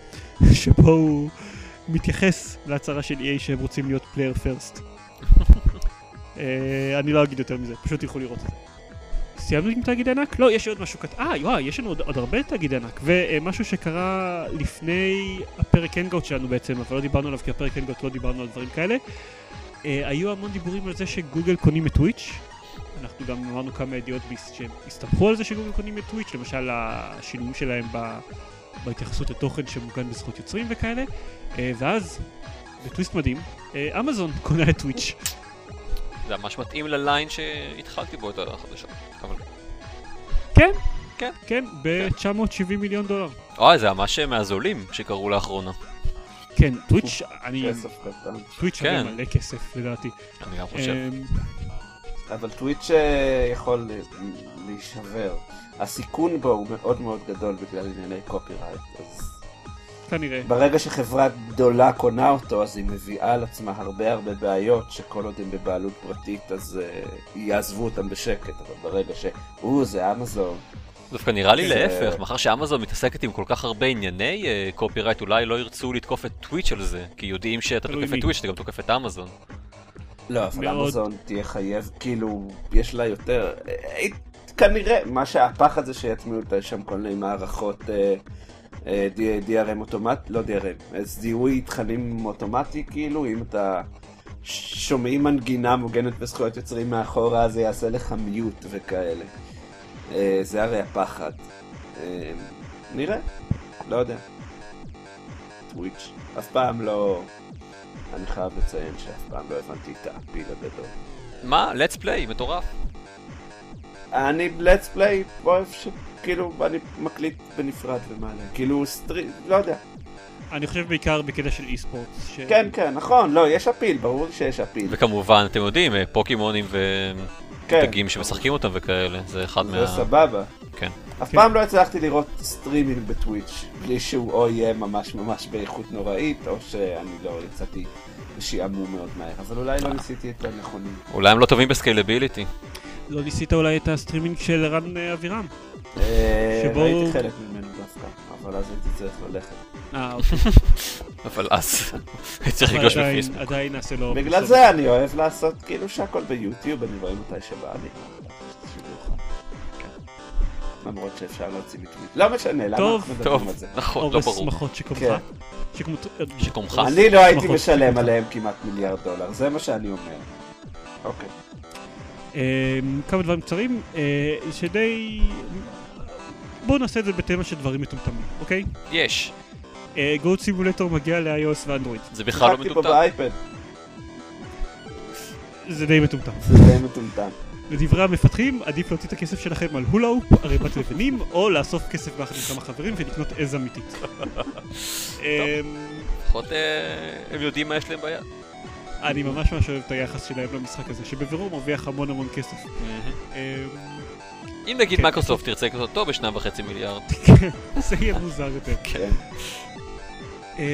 שבו הוא מתייחס להצהרה של EA שהם רוצים להיות player first. [LAUGHS] אני לא אגיד יותר מזה, פשוט תלכו לראות את זה. סיימנו עם תאגיד ענק? לא, יש לי עוד משהו קטן. אה, וואי, יש לנו עוד, עוד הרבה תאגיד ענק. ומשהו שקרה לפני הפרק Hangout שלנו בעצם, אבל לא דיברנו עליו כי הפרק Hangout לא דיברנו על דברים כאלה. אה, היו המון דיבורים על זה שגוגל קונים את טוויץ'. אנחנו גם אמרנו כמה ידיעות ביס- שהם הסתמכו על זה שגוגל קונים את טוויץ', למשל השינויים שלהם ב... בהתייחסות לתוכן שמוגן בזכות יוצרים וכאלה. אה, ואז, בטוויסט מדהים, אה, אמזון קונה את טוויץ'. זה ממש מתאים לליין שהתחלתי בו את החדשות. אבל... כן, כן. כן, ב-970 מיליון דולר. אוי, זה ממש מהזולים שקרו לאחרונה. כן, טוויץ', אני... כסף קטן. טוויץ' שווה כן. מלא כסף לדעתי. אני גם חושב. אבל טוויץ' אה, יכול להישבר. הסיכון בו הוא מאוד מאוד גדול בגלל ענייני copyright. אז כנראה. ברגע שחברה גדולה קונה אותו, אז היא מביאה על עצמה הרבה הרבה בעיות, שכל עוד הם בבעלות פרטית, אז אה, יעזבו אותם בשקט. אבל ברגע ש... או, זה אמזון, דווקא נראה לי זה- להפך, מאחר שאמזון מתעסקת עם כל כך הרבה ענייני copyright, אולי לא ירצו לתקוף את טוויץ' על זה, כי יודעים שאתה תוקף. את טוויץ', אתה גם תוקף את אמזון. לא, אבל מאוד. אמזון תהיה חייב, כאילו, יש לה יותר... אה, כנראה, מה שהפחד זה שיטמיעו אותה שם כל מיני מערכות אה, אה, DRM אוטומט, לא DRM, אז זיהוי תכנים אוטומטי, כאילו, אם אתה שומעים מנגינה מוגנת בזכויות יוצרים מאחורה, זה יעשה לך מיוט וכאלה. אה, זה הרי הפחד. אה, נראה, לא יודע. טוויץ', אף פעם לא... אני חייב לציין שאף פעם לא הבנתי את הפיל הגדול. מה? let's play, מטורף. אני let's play אוהב שכאילו אני מקליט בנפרד ומעלה, כאילו סטרים, לא יודע. אני חושב בעיקר בקטע של אי ספורט. ש... כן, כן, נכון, לא, יש אפיל, ברור שיש אפיל. וכמובן, אתם יודעים, אה, פוקימונים כן, ודגים שמשחקים אותם וכאלה, זה אחד זה מה... סבבה. כן. אף כן. פעם לא הצלחתי לראות סטרימינג בטוויץ', בלי שהוא או יהיה ממש ממש באיכות נוראית, או שאני לא יצאתי לשעמום מאוד מהר, אבל אולי לא ניסיתי את הנכונים. אולי הם לא טובים ב scalability. לא ניסית אולי את הסטרימינג של רן אה, אבירם? אה, שבו- ראיתי חלק ממנו דווקא, אבל אז הייתי צריך ללכת. אה, [LAUGHS] אוקיי. אבל אז [LAUGHS] צריך אבל לגלוש עדיין- בפייסבוק. עדיין נעשה לו... בגלל. זה אני אוהב לעשות כאילו שהכל ביוטיוב, אני רואה מתי שבא לי. כן. למרות שאפשר להוציא מטוויט. לא משנה, למה אנחנו מדברים על זה? נכון, לא אורס ברור. שמחות שקומך. כן. שקומך. אני לא הייתי. משלם עליהם כמעט מיליארד דולר, זה מה שאני אומר. אוקיי. אה, כמה דברים קצרים, אה, שדי... בואו נעשה את זה בתמה של דברים מטומטמים, אוקיי? יש, גוד סימולטור מגיע ל-iOS ואנדרואיד. זה בכלל לא מטומטם. באייפד, זה די מטומטם. זה די מטומטם. לדברי המפתחים, עדיף להוציא את הכסף שלכם על הולאופ, ערימת לבנים, או לאסוף כסף ביחד עם כמה חברים ולקנות עז אמיתית. אמ, לפחות אה, הם יודעים מה יש להם ביד. אני ממש ממש אוהב את היחס שלהם למשחק הזה, שבבירור מרוויח המון המון כסף. אמ, אם נגיד כן. מייקרוסופט תרצה לקנות אותו בשניים וחצי מיליארד. [LAUGHS] זה יהיה מוזר יותר. כן. אמ,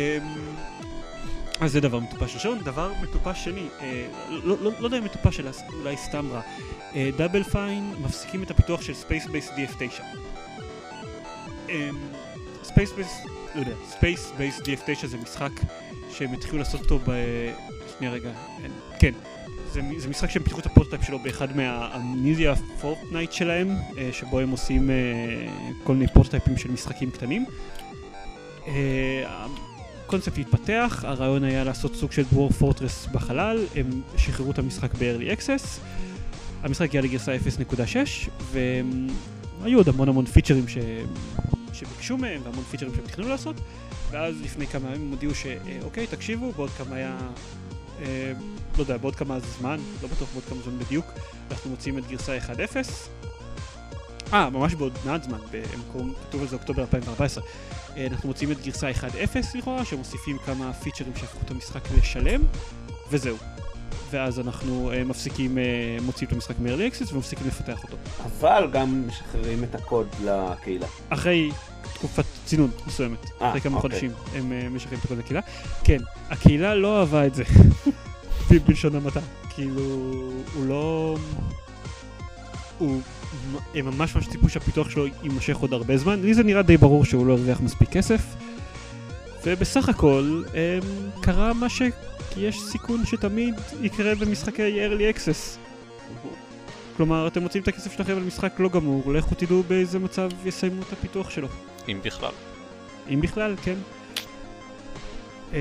אז זה דבר מטופש ראשון. דבר מטופש שני, אה, לא לא- לא יודע אם מטופש אלא אולי סתם רע. Double Fine מפסיקים את הפיתוח של Spacebase DF9. Spacebase, לא יודע, Spacebase DF9 זה משחק שהם התחילו לעשות אותו. שנייה רגע, כן. זה, זה משחק שהם פיתחו את ה prototype שלו באחד מה Amnesia Fortnight שלהם, אה, שבו הם עושים אה, כל מיני prototype ים של משחקים קטנים. אה, הקונספט התפתח, הרעיון היה לעשות סוג של דוור פורטרס בחלל, הם שחררו את המשחק ב-early access, המשחק הגיע לגרסה 0.6, והיו עוד המון המון פיצ'רים ש... שביקשו מהם, והמון פיצ'רים שהם תכננו לעשות, ואז לפני כמה ימים הם הודיעו שאוקיי, תקשיבו, בעוד כמה היה... אה, לא יודע, בעוד כמה זמן, לא בטוח בעוד כמה זמן בדיוק, אנחנו מוציאים את גרסה 1.0. אה, ממש בעוד מעט זמן, במקום, כתוב על זה אוקטובר 2014. אה, אנחנו מוציאים את גרסה 1.0 לכאורה, שמוסיפים כמה פיצ'רים שהפכו את המשחק לשלם, וזהו. ואז אנחנו אה, מפסיקים, אה, מוציאים את המשחק מ-early access ומפסיקים לפתח אותו. אבל גם משחררים את הקוד לקהילה. אחרי תקופת צינון מסוימת, אה, אחרי כמה אוקיי. חודשים הם אה, משחררים את הכל לקהילה. כן, הקהילה לא אהבה את זה, [LAUGHS] בלשון המעטה. כאילו, הוא לא... הוא... ממש ממש ציפו שהפיתוח שלו יימשך עוד הרבה זמן. לי זה נראה די ברור שהוא לא הרוויח מספיק כסף. ובסך הכל, הם, קרה מה שיש סיכון שתמיד יקרה במשחקי early access. כלומר, אתם מוצאים את הכסף שלכם על משחק לא גמור, לכו תדעו באיזה מצב יסיימו את הפיתוח שלו. אם בכלל. אם בכלל, כן. Um,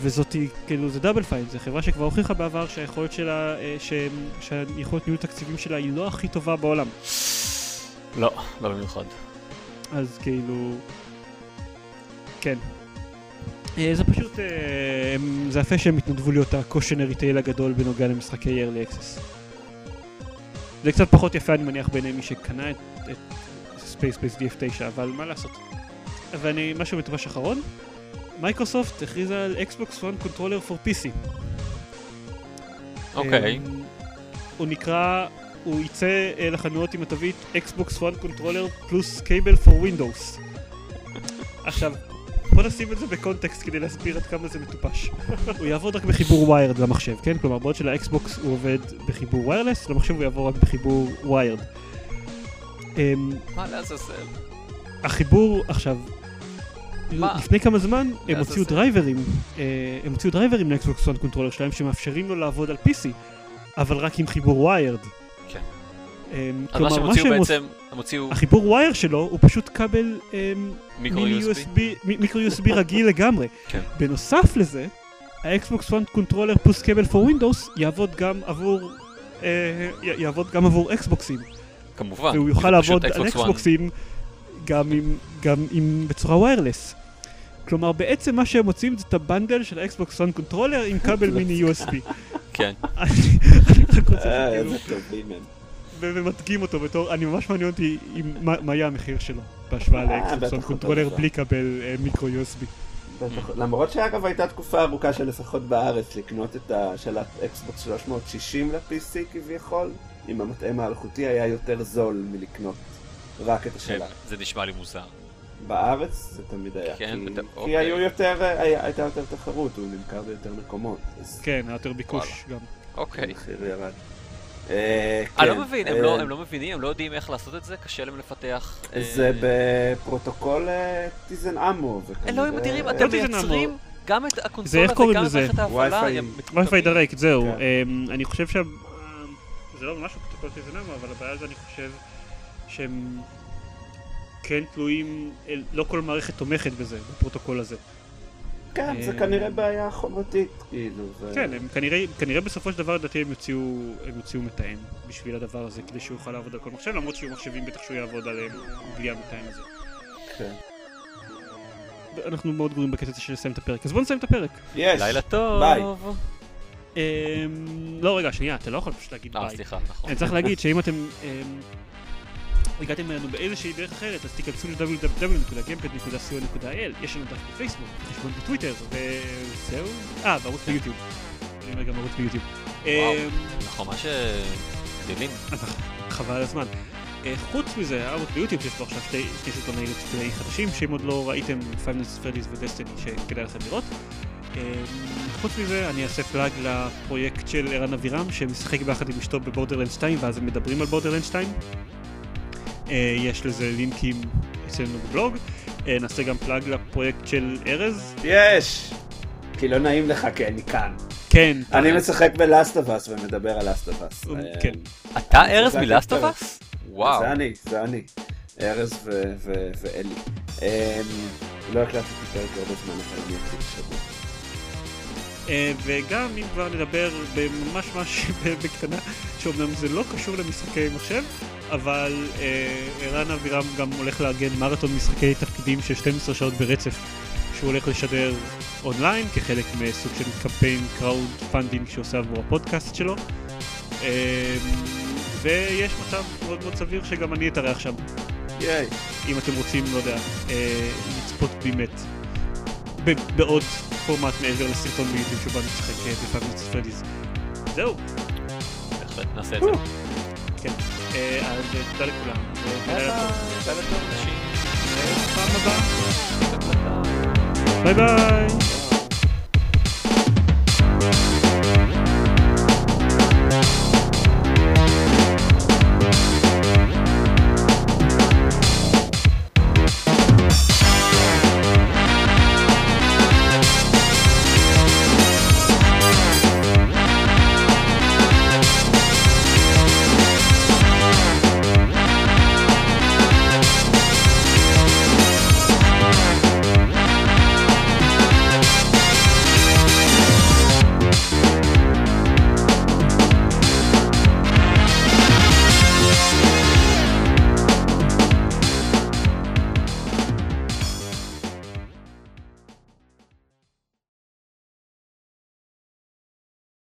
וזאתי, כאילו, זה דאבל פיין, זו חברה שכבר הוכיחה בעבר שהיכולת שלה, אה, ש- שהיכולת ניהול תקציבים שלה היא לא הכי טובה בעולם. לא, לא במיוחד. אז כאילו... כן. אה, זה פשוט, אה, הם- זה יפה שהם התנדבו להיות הקושנרי טייל הגדול בנוגע למשחקי early access. זה קצת פחות יפה, אני מניח, בעיני מי שקנה את, את Space Base DF9, אבל מה לעשות. ואני, משהו מטופש אחרון, מייקרוסופט הכריזה על Xbox One Controller for PC. אוקיי. אמ, הוא נקרא, הוא יצא אה, לחנויות עם התווית Xbox One Controller Plus Cable for Windows. עכשיו, בוא נשים את זה בקונטקסט כדי להסביר עד כמה זה מטופש. הוא יעבוד רק בחיבור Wired למחשב, כן? כלומר, בעוד שלאקסבוקס הוא עובד בחיבור wireless, למחשב הוא יעבוד רק בחיבור wired. אמ, מה לעזאזל? החיבור עכשיו, מה? לפני כמה זמן הם לעזאזל. הוציאו דרייברים, אה, הם הוציאו דרייברים ל Xbox One Controller שלהם שמאפשרים לו לעבוד על PC, אבל רק עם חיבור wired. כן. אמ, אז מה שהם הוציאו בעצם, הם הוציאו החיבור ווייר שלו הוא פשוט כבל אמ, מיקרו USB. רגיל לגמרי. כן. בנוסף לזה, ה Xbox One Controller Plus Cable for Windows יעבוד גם עבור, אה, יעבוד גם עבור אקסבוקסים. כמובן. והוא יוכל לעבוד על. אקסבוקסים גם עם, גם עם בצורה wireless. כלומר בעצם מה שהם מוציאים זה את ה bundle של ה Xbox One Controller עם כבל [LAUGHS] מיני USB. כן. [LAUGHS] אה, ומדגים אותו בתור, אני ממש מעניין אותי מה יהיה המחיר שלו בהשוואה אה, ל Xbox One בטח אותו controller. בלי כבל אה, מיקרו USB. למרות שאגב הייתה תקופה ארוכה שלפחות בארץ לקנות את השלט אקסבוקס 360 ל-PC כביכול, עם המתאם האלחוטי היה יותר זול מלקנות רק את כן, השלט. זה נשמע לי מוזר. בארץ זה תמיד היה, כן, כי- בטח, כי אוקיי. היו יותר, היה- הייתה יותר תחרות, הוא נמכר ביותר מקומות. אז כן, היה יותר ביקוש גם. אוקיי. המחיר ירד. אה, אני כן, לא מבין, הם אה, לא- הם לא מבינים, הם לא יודעים איך לעשות את זה, קשה להם לפתח. אה, זה בפרוטוקול tizenmo. אלוהים אדירים, לא אתם מייצרים גם את הקונסולה איך קוראים וגם לזה? את מערכת ההפעלה. Wi-Fi. Wi-Fi מטומטמים. Direct, זהו. כן. אני חושב שה... זה לא ממש פרוטוקול tizenmo, אבל הבעיה זה אני חושב שהם כן תלויים, לא כל מערכת תומכת בזה, בפרוטוקול הזה. כן, זה אה, כנראה בעיה חומרתית, כאילו. כן, הם כנראה, כנראה בסופו של דבר לדעתי הם יוציאו, הם יוציאו מתאם בשביל הדבר הזה, כדי שהוא יוכל לעבוד על כל מחשב, למרות שיהיו מחשבים בטח שהוא יעבוד עליהם בלי המתאם הזה. כן. אנחנו מאוד גרועים בקטע הזה של לסיים את הפרק, אז בואו נסיים את הפרק. יש. לילה טוב. ביי. אמ, לא, רגע, שנייה, אתה לא יכול פשוט להגיד אה, ביי. סליחה, נכון. אני צריך להגיד שאם אתם [LAUGHS] אמ, הגעתם אלינו באיזושהי דרך אחרת, אז תיכנסו ל-www.gamepad.co.il, יש לנו דף בפייסבוק, חשבון בטוויטר, וזהו. אה, וערוץ ביוטיוב. אני אומר גם ערוץ ביוטיוב. וואו. אמ, אנחנו ממש גדלים. חבל על הזמן. אה, חוץ מזה, הערוץ ביוטיוב שיש לו עכשיו שתי סרטוני חדשים, שאם עוד לא ראיתם, Nights at Freddy's ו Destiny שכדאי לכם לראות. אה, חוץ מזה, אני אעשה plug לפרויקט של ערן אבירם, שמשחק ביחד עם אשתו ב Borderlands 2, ואז הם מדברים על Borderlands 2. אה, יש לזה לינקים אצלנו בבלוג. אה, נעשה גם plug לפרויקט של ארז. יש! כי לא נעים לך, כי אני כאן. כן, אני משחק ב Last of Us ומדבר על Last of Us. כן. אתה ארז מ Last. of Us? וואו. זה אני, זה אני. ארז ו- ו- ואלי. אמ, לא הקלטתי פרק הרבה זמן, אבל אני אתחיל השבוע. אה, וגם אם כבר נדבר ממש ממש [LAUGHS] בקטנה, שאומנם זה לא קשור למשחקי מחשב, אבל אה, ערן אבירם גם הולך לארגן מרתון משחקי תפקידים של 12 שעות ברצף, שהוא הולך לשדר אונליין כחלק מסוג של קמפיין crowdfunding שהוא עבור הפודקאסט שלו. אה, ויש מצב מאוד מאוד סביר שגם אני אתארח שם, ייי. אם אתם רוצים, לא יודע, אה, לצפות באמת בעוד פורמט מעבר לסרטון ביוטיוב שבו אני משחק בפעם מצפה זהו. בהחלט נעשה את זה. כן. אה, אז אה, תודה לכולם. ביי אה, ביי.